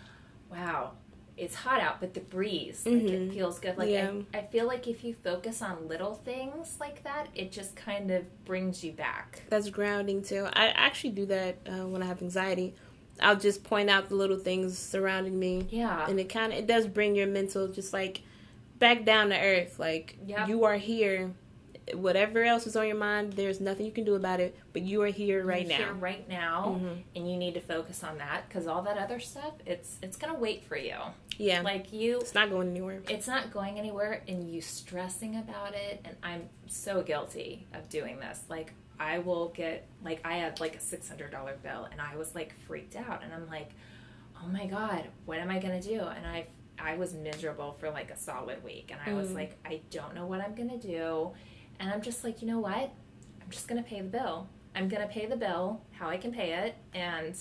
wow, it's hot out, but the breeze, like Mhm. it feels good. Like Yeah. I, I feel like if you focus on little things like that, it just kind of brings you back. That's grounding too. I actually do that uh, when I have anxiety. I'll just point out the little things surrounding me, Yeah. and it kind of it does bring your mental just like back down to earth. Like Yep. you are here. whatever else is on your mind, there's nothing you can do about it. But you are here right You're now. here right now, Mhm. and you need to focus on that because all that other stuff, it's it's gonna wait for you. Yeah, Like you, it's not going anywhere. it's not going anywhere, and you stressing about it. And I'm so guilty of doing this. Like I will get like I had like a six hundred dollar bill, and I was like freaked out, and I'm like, oh my god, what am I gonna do? And I I was miserable for like a solid week, and I was Mm. like, I don't know what I'm gonna do, and I'm just like, you know what? I'm just gonna pay the bill. I'm gonna pay the bill how I can pay it, and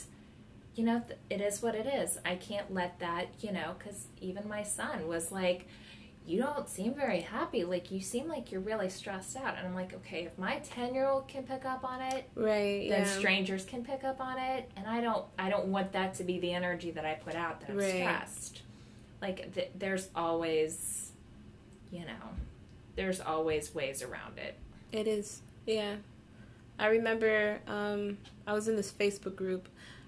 you know, th- it is what it is. I can't let that, you know, because even my son was like, You don't seem very happy. Like, you seem like you're really stressed out. And I'm like, Okay, if my 10 year old can pick up on it, Right. then Yeah. strangers can pick up on it. And I don't, I don't want that to be the energy that I put out that I'm Right. stressed. Like, th- there's always, you know, there's always ways around it. It is. Yeah. I remember um, I was in this Facebook group.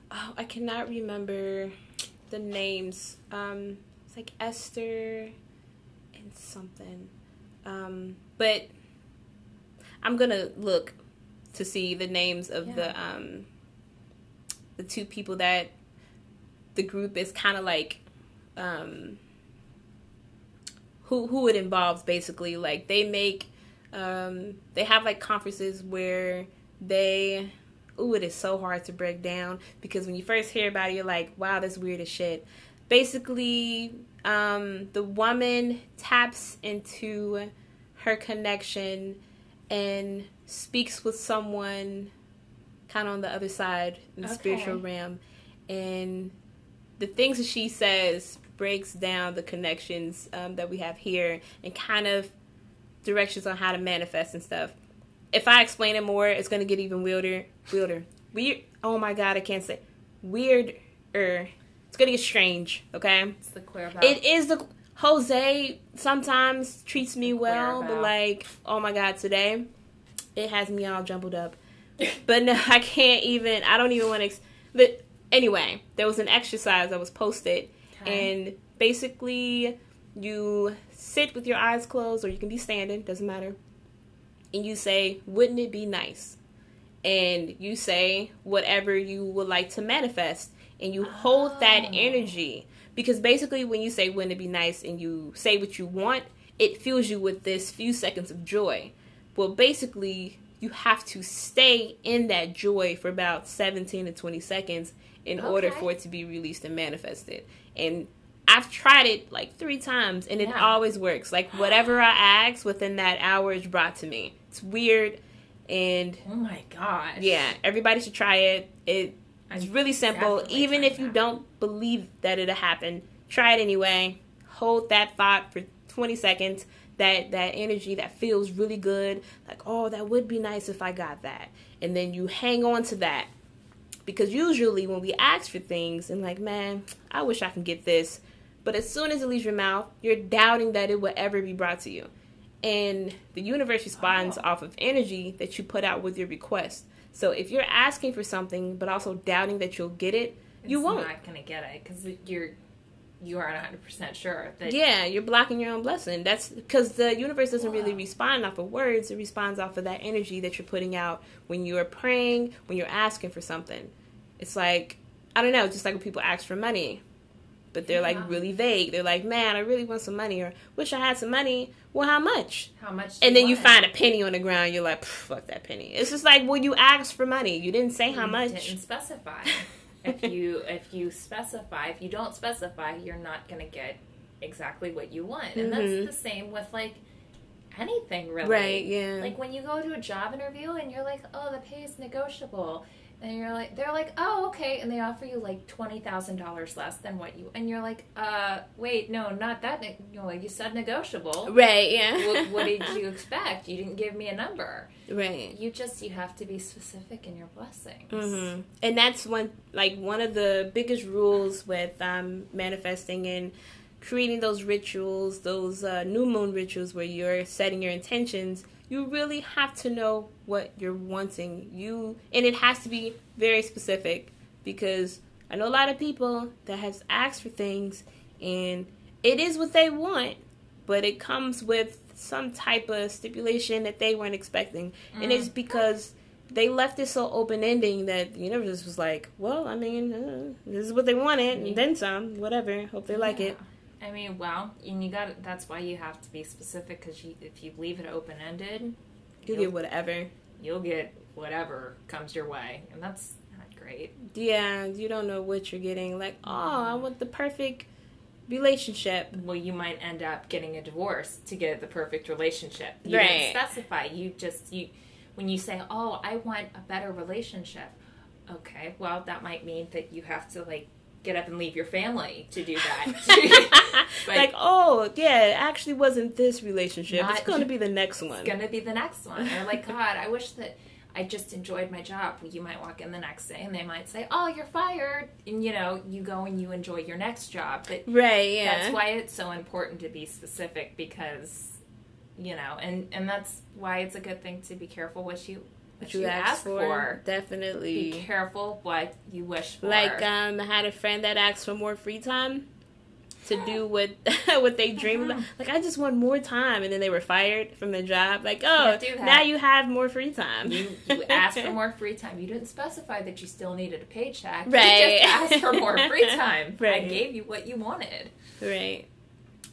Oh, I cannot remember the names. Um, it's like Esther and something. Um, but I'm gonna look to see the names of Yeah. the um, the two people that the group is kind of like um, who who it involves basically. Like they make um, they have like conferences where they ooh it is so hard to break down because when you first hear about it you're like wow that's weird as shit basically um, the woman taps into her connection and speaks with someone kind of on the other side in the Okay. spiritual realm and the things that she says breaks down the connections um, that we have here and kind of directions on how to manifest and stuff. If I explain it more, it's gonna get even weirder. Weirder. Weird. Oh my god, I can't say weirder. It's gonna get strange. Okay. It's the queer about It is the Jose sometimes treats me well, but like, oh my god, today it has me all jumbled up. *laughs* But no, I can't even. I don't even want to. Ex- but anyway, there was an exercise that was posted, Okay. and basically, you sit with your eyes closed, or you can be standing, doesn't matter. And you say, "Wouldn't it be nice?" And you say whatever you would like to manifest, and you hold that Oh. energy because basically, when you say "Wouldn't it be nice?" and you say what you want, it fills you with this few seconds of joy. Well, basically, you have to stay in that joy for about 17 to 20 seconds in order for it to be released and manifested. And I've tried it like three times and it Yeah. always works. Like whatever I ask within that hour is brought to me. It's weird and Oh my gosh. yeah, everybody should try it. It it's really simple. Even if you that. don't believe that it'll happen, try it anyway. Hold that thought for 20 seconds. That that energy that feels really good. Like, oh, that would be nice if I got that. And then you hang on to that. Because usually when we ask for things and like, man, I wish I can get this. But as soon as it leaves your mouth, you're doubting that it will ever be brought to you. And the universe responds Oh. off of energy that you put out with your request. So if you're asking for something but also doubting that you'll get it, you It's won't. not gonna get it because you're you aren't 100 percent sure that Yeah, you're blocking your own blessing. That's because the universe doesn't really respond off of words. It responds off of that energy that you're putting out when you're praying, when you're asking for something. It's like I don't know, just like when people ask for money, but they're Yeah. like really vague. They're like, "Man, I really want some money," or "Wish I had some money." Well, how much? how much. And then you want? find a penny on the ground. You're like, "Fuck that penny." It's just like, well, you asked for money. You didn't say how You much. Didn't specify. *laughs* if you if you specify, if you don't specify, you're not gonna get exactly what you want, and Mhm. that's the same with like anything really. Right? Yeah. Like when you go to a job interview and you're like, oh, the pay is negotiable. And you're like, they're like, oh, okay, and they offer you like twenty thousand dollars less than what you, and you're like, uh, wait, no, not that. Ne- you you said negotiable. right? Yeah. what, what *laughs* did you expect? You didn't give me a number. right. You just you have to be specific in your blessings. mm-hmm. And that's one like one of the biggest rules with um, manifesting and creating those rituals, those uh, new moon rituals where you're setting your intentions. You really have to know what you're wanting. You and it has to be very specific because I know a lot of people that has asked for things and it is what they want, but it comes with some type of stipulation that they weren't expecting, Mm. and it's because they left it so open ending that the universe was like, well, I mean, uh, this is what they wanted, and then some, whatever. Hope they like it. I mean, well, and you got that's why you have to be specific because you, if you leave it open ended, you'll get whatever. you'll get whatever comes your way, and that's not great. Yeah, you don't know what you're getting. Like, oh, I want the perfect relationship. Well, you might end up getting a divorce to get the perfect relationship. You Right. didn't specify. You just you when you say, "Oh, I want a better relationship." Okay, well, that might mean that you have to like get up and leave your family to do that. *laughs* But- like, oh, yeah, it actually wasn't this relationship. Not- it's going to be the next one. it's gonna be the next one. They're like, *laughs* God, I wish that I just enjoyed my job. You might walk in the next day and they might say, Oh, you're fired. And you know, you go and you enjoy your next job. But Right, yeah. that's why it's so important to be specific because you know, and and that's why it's a good thing to be careful what you what, you, ask, for. Be Definitely. Be careful what you wish for. Like, um, I had a friend that asked for more free time to do *gasps* what *laughs* what they dream about. Like, I just want more time, and then they were fired from their job. Like, oh, Can't do that. now you have more free time. you, you asked for *laughs* more free time. You didn't specify that you still needed a paycheck. Right. You just asked for more *laughs* free time. I gave you what you wanted. right.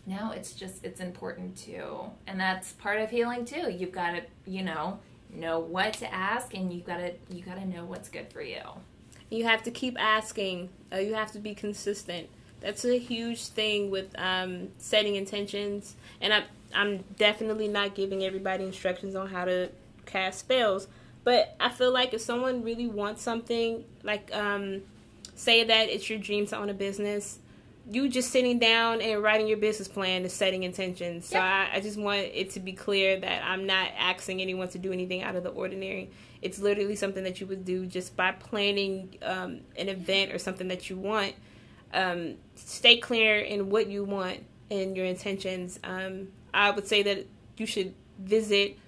Now it's just it's important too, and that's part of healing too. You've got to, you know, know what to ask, and you got to you got to know what's good for you. You have to keep asking. Uh, you have to be consistent. That's a huge thing with um, setting intentions. And I, I'm definitely not giving everybody instructions on how to cast spells. But I feel like if someone really wants something, like um, say that it's your dream to own a business, you just sitting down and writing your business plan is setting intentions. So. I, I just want it to be clear that I'm not asking anyone to do anything out of the ordinary. It's literally something that you would do just by planning um, an event or something that you want. Um, stay clear in what you want and your intentions. Um, I would say that you should visit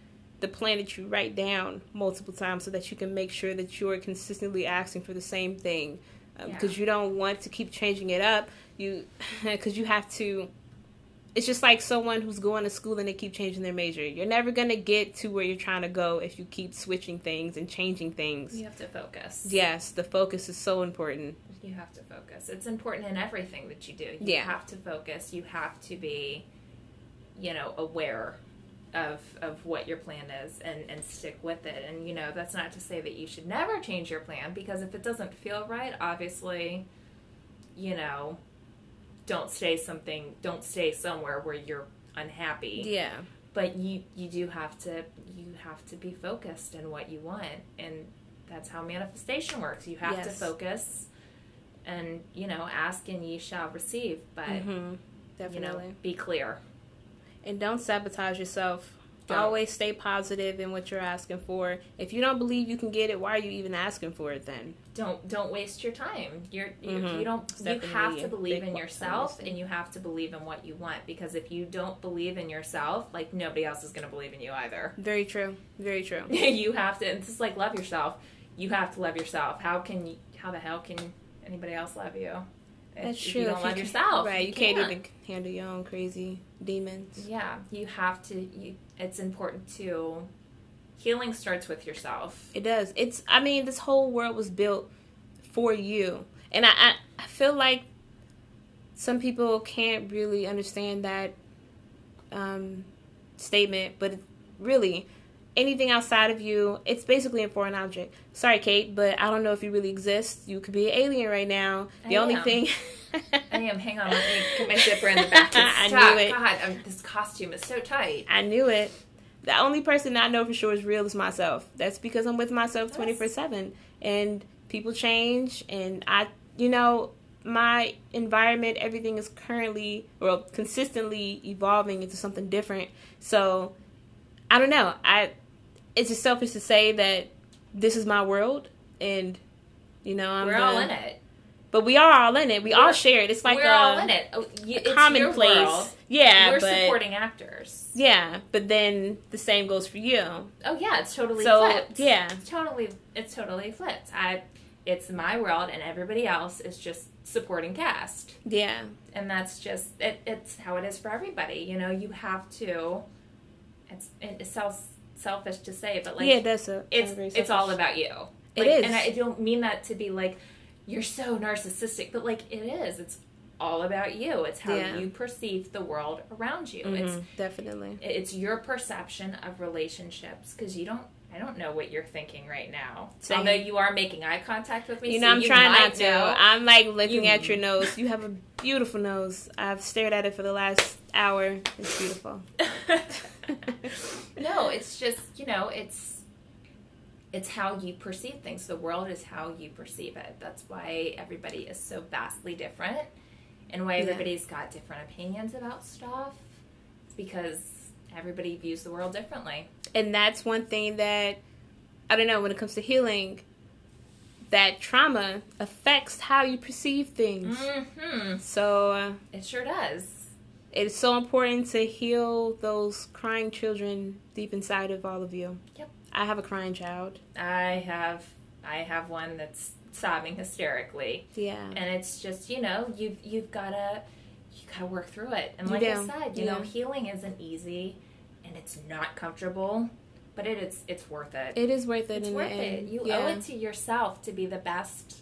the plan that you write down multiple times so that you can make sure that you're consistently asking for the same thing Yeah. because you don't want to keep changing it up you *laughs* because you have to it's just like someone who's going to school and they keep changing their major you're never going to get to where you're trying to go if you keep switching things and changing things You have to focus. yes the focus is so important You have to focus. It's important in everything that you do. You Yeah. have to focus. You have to be, you know, aware of of what your plan is and and stick with it. And you know, that's not to say that you should never change your plan because if it doesn't feel right, obviously, you know, don't stay something. Don't stay somewhere where you're unhappy. yeah But you you do have to you have to be focused in what you want and that's how manifestation works. You have to focus and you know ask and ye shall receive but hmm you know be clear and don't sabotage yourself. Always stay positive in what you're asking for. If you don't believe you can get it why are you even asking for it then? Don't don't waste your time. You're you, Mhm. you don't It's you have to believe in yourself and you have to believe in what you want. Because if you don't believe in yourself like nobody else is going to believe in you either. Very true. Very true. *laughs* You have to it's just like love yourself. You have to love yourself. How can you how the hell can anybody else love you That's if true. you don't If love can- yourself right? You, can't, even handle your own crazy demons. Yeah, you have to. You, it's important to. Healing starts with yourself. It does. It's. I mean, this whole world was built for you, and I. I, I feel like some people can't really understand that um, statement, but really, anything outside of you, it's basically a foreign object. Sorry, Kate, but I don't know if you really exist. You could be an alien right now. The I only am. thing. *laughs* I am. Hang on, let me *laughs* get my zipper in the back. *laughs* I knew it. God, um, this costume is so tight. I knew it. The only person I know for sure is real is myself. That's because I'm with myself 24 7. And people change, and I, you know, my environment, everything is currently, well, consistently evolving into something different. So, I don't know. I, it's just selfish to say that this is my world, and, you know, I'm We're gonna, all in it. But we are all in it. We all We're- share it. It's like We're a, all in it. Oh, it's your commonplace. world. Yeah, We're but supporting actors. yeah, but then the same goes for you. Oh yeah, it's totally So, flipped. yeah. it's totally it's totally flipped. I, it's my world, and everybody else is just supporting cast. Yeah. and that's just it, it's how it is for everybody you know you have to it's it sounds selfish to say, but like yeah, that's a it's it's all about you. It Like, is. and I don't mean that to be like you're so narcissistic, but like it is. It's all about you. It's how Yeah. you perceive the world around you. It's Mhm, definitely. it's your perception of relationships because you don't. I don't know what you're thinking right now. Same. Although you are making eye contact with me, You so know, I'm you trying not to. know. I'm like looking You- at your nose. You have a beautiful nose. I've stared at it for the last hour. It's beautiful. *laughs* *laughs* no, it's just you know, it's it's how you perceive things. The world is how you perceive it. That's why everybody is so vastly different, and why Yeah. everybody's got different opinions about stuff. It's because everybody views the world differently. and that's one thing that I don't know when it comes to healing. That trauma affects how you perceive things. hmm So uh, It sure does. it's so important to heal those crying children deep inside of all of you. Yep. I have a crying child. I have I have one that's sobbing hysterically. Yeah. and it's just you know you've you've gotta you gotta work through it and like i said you yeah. know healing isn't easy and it's not comfortable but it is it's worth it It is worth it it's in worth it you yeah. owe it to yourself to be the best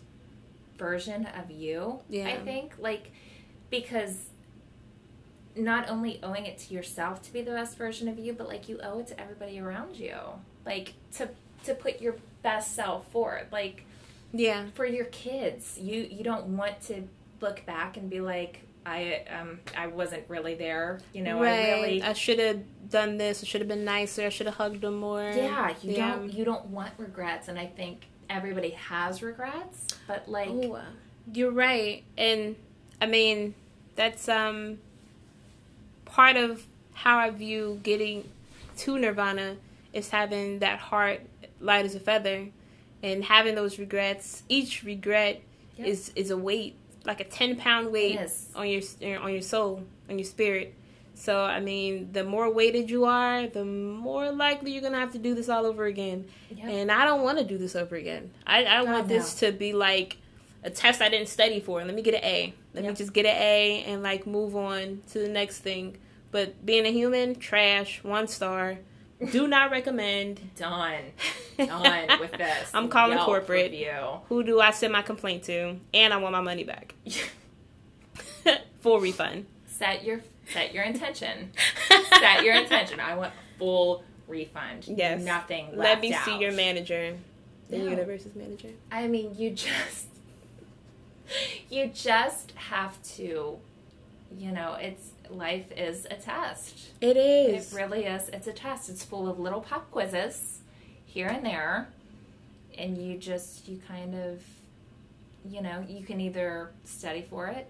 version of you Yeah. i think like because not only owing it to yourself to be the best version of you but like you owe it to everybody around you like to to put your best self forward like Yeah. for your kids you you don't want to look back and be like i um i wasn't really there you know right. i really I should have done this. I should have been nicer. I should have hugged them more. yeah you Yeah. don't you don't want regrets and i think everybody has regrets but like Ooh, you're right, and I mean that's um part of how I view getting to nirvana is having that heart light as a feather, and having those regrets. Each regret Yep. is is a weight, like a ten pound weight Yes. on your eh, on your soul, on your spirit. So I mean, the more weighted you are, the more likely you're gonna have to do this all over again. Yep. And I don't want to do this over again. I, I God, want this to be like a test I didn't study for. Let me get an A. Let me just get an A and like move on to the next thing. But being a human, trash, one star. Do not recommend. done *laughs* done with this I'm calling Yelp corporate. review. Who do I send my complaint to? And I want my money back. *laughs* Full refund. set your set your intention *laughs* set your intention i want full refund Yes. nothing Let me out. see your manager. The No. universe's manager. I mean, you just you just have to you know, it's life is a test. It is. It really is. It's a test. It's full of little pop quizzes here and there. And you just you kind of you know, you can either study for it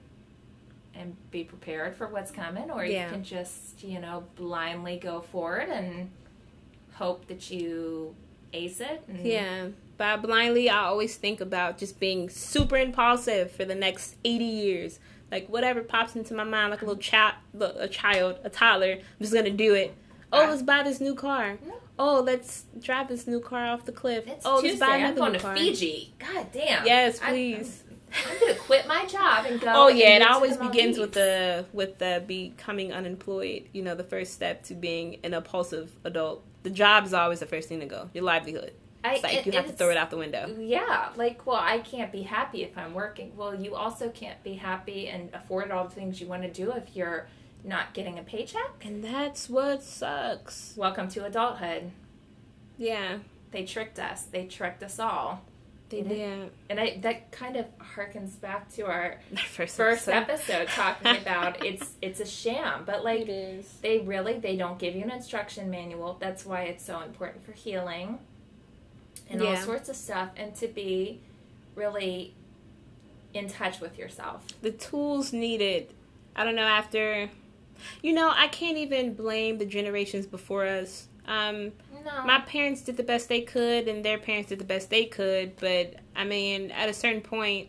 and be prepared for what's coming or Yeah. you can just, you know, blindly go forward and hope that you ace it. And Yeah. But blindly, I always think about just being super impulsive for the next 80 years. Like, whatever pops into my mind, like a little child, a child, a toddler, I'm just to do it. Oh, let's buy this new car. No. Oh, let's drive this new car off the cliff. It's oh, Tuesday. let's buy another I'm going new to car. Fiji. God damn. Yes, I- please. I'm, gonna quit my job and go. Oh yeah, it always begins with the with the becoming unemployed. You know, the first step to being an impulsive adult. The job is always the first thing to go. Your livelihood. I- like you have to throw it out the window. Yeah, like, well, I can't be happy if I'm working. Well, you also can't be happy and afford all the things you want to do if you're not getting a paycheck. And that's what sucks. Welcome to adulthood. Yeah, They tricked us. They tricked us all. they did. And I, that kind of harkens back to our *laughs* First, first episode. episode talking *laughs* about it's it's a sham, but like they really they don't give you an instruction manual that's why it's so important for healing and all sorts of stuff and to be really in touch with yourself The tools needed. I don't know. After, you know, I can't even blame the generations before us. Um, no my parents did the best they could and their parents did the best they could but i mean at a certain point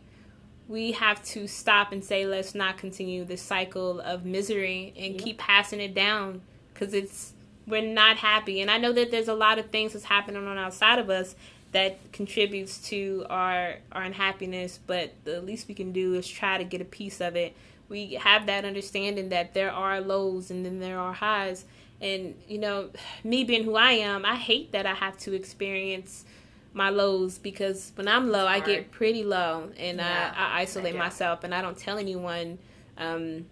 we have to stop and say let's not continue this cycle of misery and Yep. keep passing it down because it's we're not happy. And i know that there's a lot of things that's happening on outside of us that contributes to our our unhappiness but the least we can do is try to get a piece of it. We have that understanding that there are lows and then there are highs. And you know, *sighs* me being who I am, I hate that I have to experience my lows because when I'm low, I get pretty low and Yeah, I, I isolate I myself and I don't tell anyone. Um,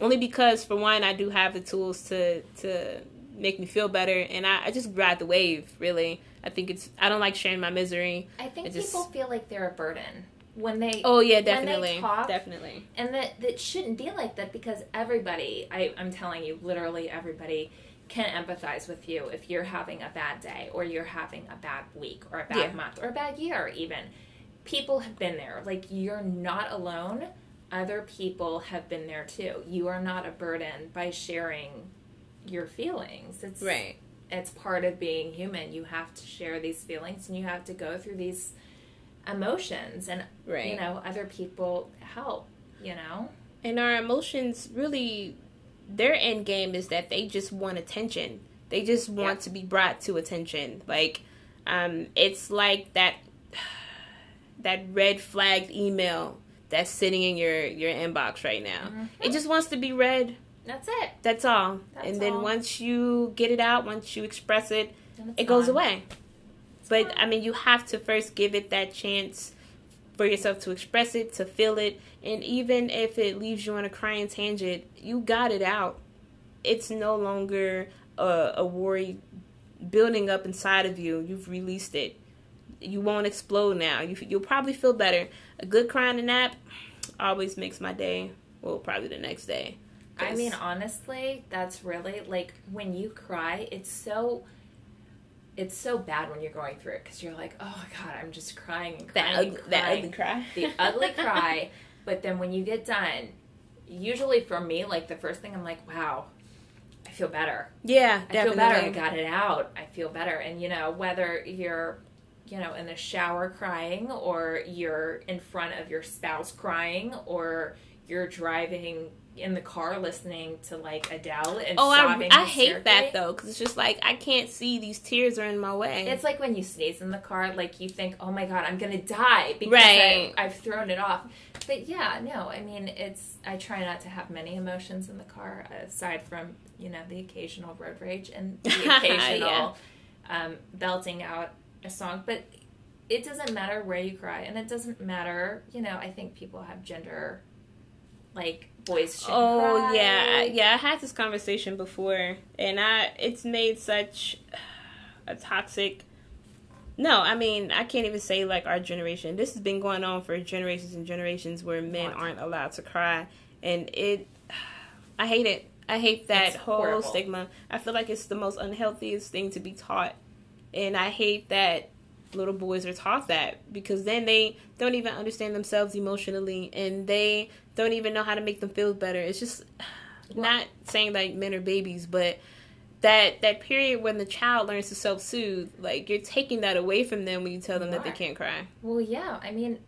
only because, for one, I do have the tools to to make me feel better, and I, I just ride the wave. Really, I think it's. I don't like sharing my misery. I think It just- people feel like they're a burden when they Oh yeah, definitely, talk- definitely. and that that shouldn't be like that because everybody I, i'm telling you literally everybody can empathize with you if you're having a bad day or you're having a bad week or a bad Yeah. month or a bad year even people have been there like you're not alone other people have been there too you are not a burden by sharing your feelings it's Right. it's part of being human you have to share these feelings and you have to go through these emotions and Right. you know other people help you know And our emotions really, their end game is that they just want attention. They just want to be brought to attention. Like, um, it's like that *sighs* that red flagged email that's sitting in your your inbox right now. Mhm. It just wants to be read. That's it That's all. That's and then all. once you get it out, once you express it, it's it goes away. But gone. I mean, you have to first give it that chance for yourself to express it, to feel it, and even if it leaves you on a crying tangent, you got it out. It's no longer a, a worry building up inside of you. You've released it. You won't explode now. You, you'll probably feel better. A good crying and nap always makes my day. Well, probably the next day. I mean, honestly, that's really like when you cry, it's so. It's so bad when you're going through it because you're like, oh god, I'm just crying and crying. that crying. ugly cry. the ugly *laughs* cry. But then when you get done, usually for me, like the first thing I'm like, wow, I feel better. Yeah, I definitely. feel better. I got it out. I feel better. And you know, whether you're, you know, in the shower crying or you're in front of your spouse crying or you're driving in the car listening to like Adele and Oh, I, sobbing I hate that though, because it's just like I can't see these tears are in my way. It's like when you sneeze in the car, like you think, "Oh my god, I'm gonna die," because Right. I, I've thrown it off. But yeah, no, I mean, it's. I try not to have many emotions in the car, aside from you know the occasional road rage and *laughs* the occasional um, belting out a song. But it doesn't matter where you cry, and it doesn't matter. You know, I think people have gender, like boys should oh cry. Oh yeah, yeah. I had this conversation before, and I it's made such *sighs* a toxic. No, I mean I can't even say like our generation. This has been going on for generations and generations where men aren't allowed to cry, and it. *sighs* I hate it. I hate that It's whole horrible. stigma. I feel like it's the most unhealthiest thing to be taught, and I hate that little boys are taught that because then they don't even understand themselves emotionally and they don't even know how to make them feel better. It's just Well- not saying like men are babies, but that that period when the child learns to self soothe, like you're taking that away from them when you tell them that they can't cry. Well, yeah. I mean,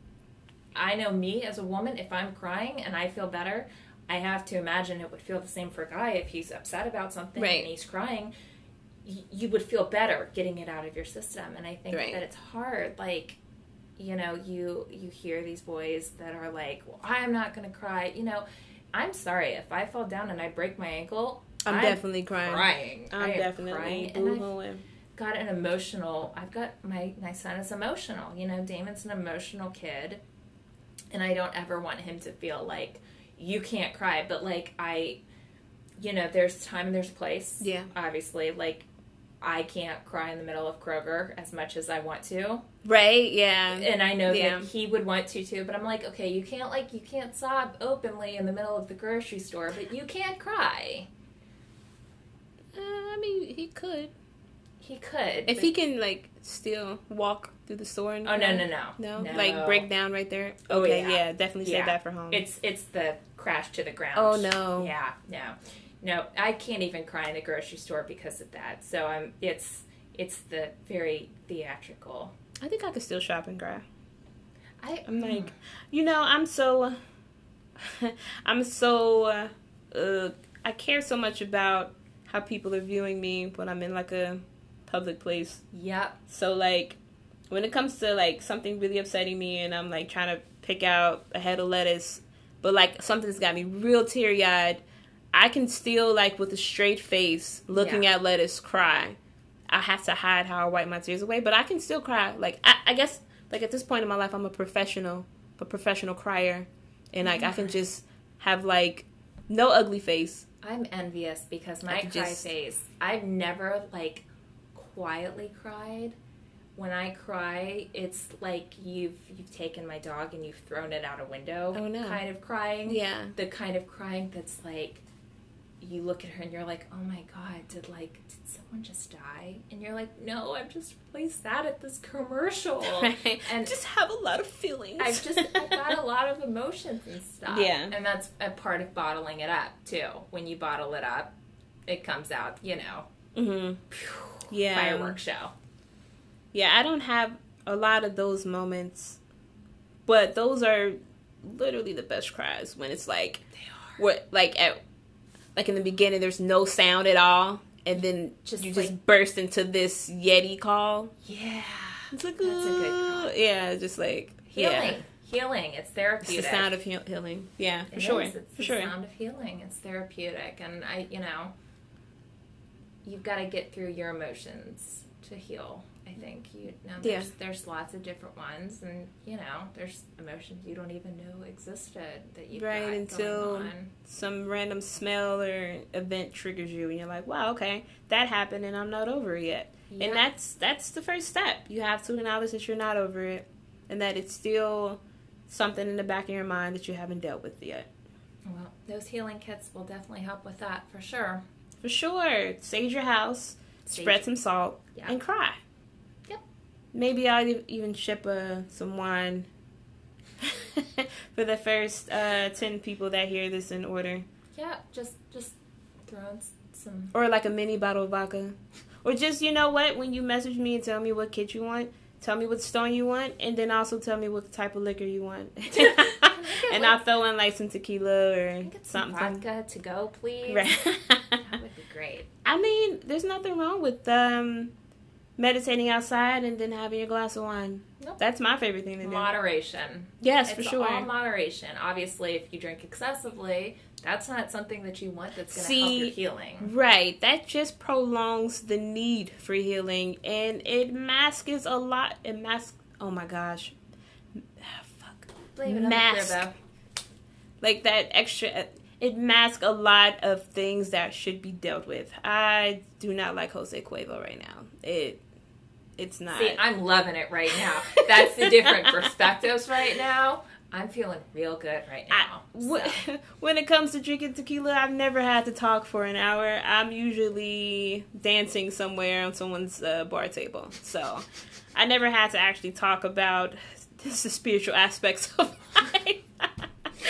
I know me as a woman, if I'm crying and I feel better, I have to imagine it would feel the same for a guy if he's upset about something Right. and he's crying. Y- you would feel better getting it out of your system, and I think Right. that it's hard. Like, you know, you you hear these boys that are like, well, "I'm not going to cry." You know, I'm sorry if I fall down and I break my ankle. I'm, definitely crying. crying. I'm definitely crying, and I've got an emotional i've got my my son is emotional you know damon's an emotional kid and i don't ever want him to feel like you can't cry but like i you know there's time and there's place Yeah. obviously like i can't cry in the middle of kroger as much as i want to Right? Yeah. and i know Yeah. that he would want to too but i'm like okay you can't like you can't sob openly in the middle of the grocery store but you can't cry Uh, I mean, he could he could if he can like still walk through the store. And oh no cry. no no No? like break down right there. Oh, Okay, yeah. yeah, definitely save Yeah. that for home. It's it's the crash to the ground. Oh, no. Yeah, no, no. I can't even cry in the grocery store because of that. So I'm. It's it's the very theatrical. I think I could still shop and cry. I I'm like, you know, I'm so, *laughs* I'm so, uh, uh, I care so much about how people are viewing me when I'm in like a public place. Yep. So like, when it comes to like something really upsetting me, and I'm like trying to pick out a head of lettuce, but like something's got me real teary eyed. I can still like with a straight face looking Yeah. at lettuce cry. I have to hide how I wipe my tears away, but I can still cry. Like I, I guess like at this point in my life, I'm a professional, a professional crier, and like I can just have like no ugly face. I'm envious because my cry just- face, I've never like quietly cried. When I cry, it's like you've you've taken my dog and you've thrown it out a window. Oh, no. Kind of crying. Yeah. The kind of crying that's like you look at her and you're like, "Oh my god, did like did someone just die?" And you're like, "No, I'm just really sad at this commercial." *laughs* Right. And just have a lot of feelings. I've just I've got a *laughs* lot of emotions and stuff. Yeah. And that's a part of bottling it up too. When you bottle it up, it comes out, you know, hmm Yeah. fireworks show. Yeah, I don't have a lot of those moments, but those are literally the best cries when it's like They are. what like at like in the beginning there's no sound at all and then Just you like- just burst into this yeti call. Yeah. It's like That's a good call. Yeah, just like Healing. yeah. Healing. It's It's therapeutic. the sound of heal- healing. Yeah, for It sure. is. It's for the sure. sound of healing. It's therapeutic. And I, you know, you've got to get through your emotions to heal. I think you know Yeah. there's there's lots of different ones, and you know there's emotions you don't even know existed that you Right, until-. Some random smell or event triggers you and you're like, "Wow, okay. That happened and I'm not over it yet." Yeah. And that's that's the first step. You have to acknowledge that you're not over it and that it's still something in the back of your mind that you haven't dealt with yet. Well, those healing kits will definitely help with that for sure. For sure. Sage your house, spread some salt, Yeah. and cry. Maybe I'll even ship uh, some wine *laughs* for the first uh, 10 people that hear this in order. Yeah, just just throw in some. Or like a mini bottle of vodka. Or just, you know what, when you message me and tell me what kit you want, tell me what stone you want, and then also tell me what type of liquor you want. *laughs* *laughs* and I'll throw in like some tequila or get some something. vodka to go, please? Right. That would be great. I mean, there's nothing wrong with um, meditating outside and then having a glass of wine. Nope. That's my favorite thing to do. Moderation. yes, it's for sure. all moderation. Obviously, if you drink excessively, that's not something that you want. That's going to help your healing. Right. That just prolongs the need for healing and it masks a lot. It masks. Oh my gosh. Ah, fuck. Blame it on Mask. Like that extra. It masks a lot of things that should be dealt with. I do not like Jose Cuervo right now. It. It's not. See, I'm loving it right now. That's the different *laughs* perspectives right now. I'm feeling real good right now. I- so. *laughs* when it comes to drinking tequila, I've never had to talk for an hour. I'm usually dancing somewhere on someone's uh, bar table. So I never had to actually talk about *laughs* the spiritual aspects of life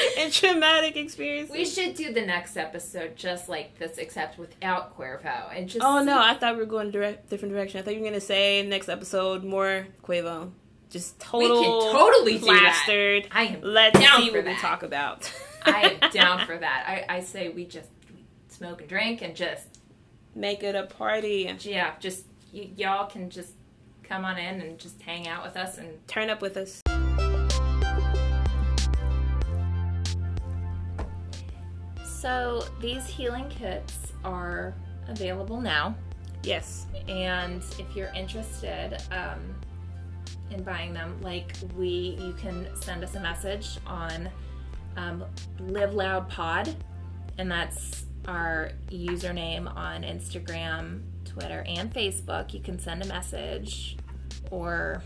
*laughs* and traumatic experiences. We should do the next episode just like this, except without Cuervo, and just oh no, I thought we were going direct different direction. I thought you were going to say next episode more Cuervo. Just total can totally do that. plastered. I am Let's down see for what we that. talk about. *laughs* I am down *laughs* for that. I, I say we just smoke and drink and just Make it a party. yeah, just y- y'all can just come on in and just hang out with us and Turn up with us. So these healing kits are available now Yes. and if you're interested um, in buying them like we you can send us a message on um, live loud pod and that's our username on instagram twitter and facebook you can send a message or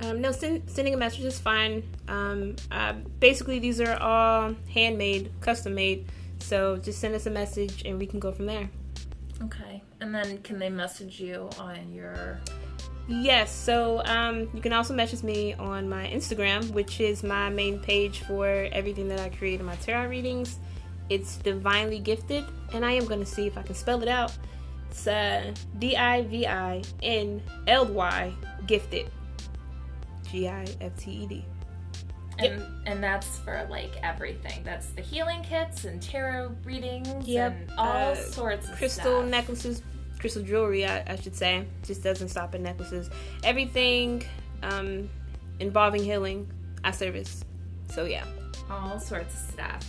Um, no, send, sending a message is fine. Um, uh, basically, these are all handmade, custom made. So just send us a message and we can go from there. okay and then can they message you on your Yes, so um, you can also message me on my Instagram, which is my main page for everything that I create in my tarot readings. It's divinely gifted, and I am going to see if I can spell it out. It's uh, D I V I N L Y gifted. G I F T E D. and and that's for like everything that's the healing kits and tarot readings Yep, and all uh, sorts of crystal stuff. necklaces, crystal jewelry, I, I should say. Just doesn't stop at necklaces. Everything um, involving healing, I service. So yeah, all sorts of stuff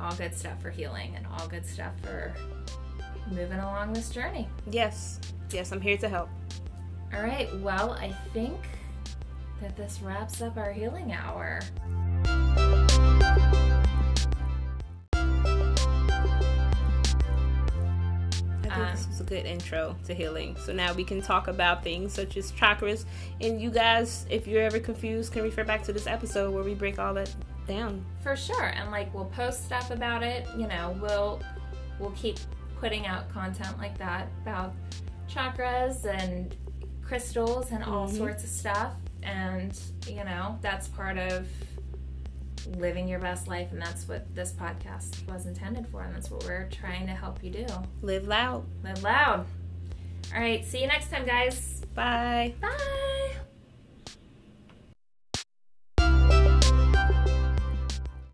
all good stuff for healing and all good stuff for moving along this journey. Yes. Yes, I'm here to help. All right. Well, I think that this wraps up our healing hour. I think this was a good intro to healing. So now we can talk about things such as chakras. And you guys, if you're ever confused, can refer back to this episode where we break all that down. For sure. And like we'll post stuff about it. You know, we'll we'll keep putting out content like that about chakras and crystals and all Mhm. sorts of stuff. And, you know, that's part of living your best life and that's what this podcast was intended for and that's what we're trying to help you do. Live loud. Live loud. All right, see you next time guys. Bye. Bye.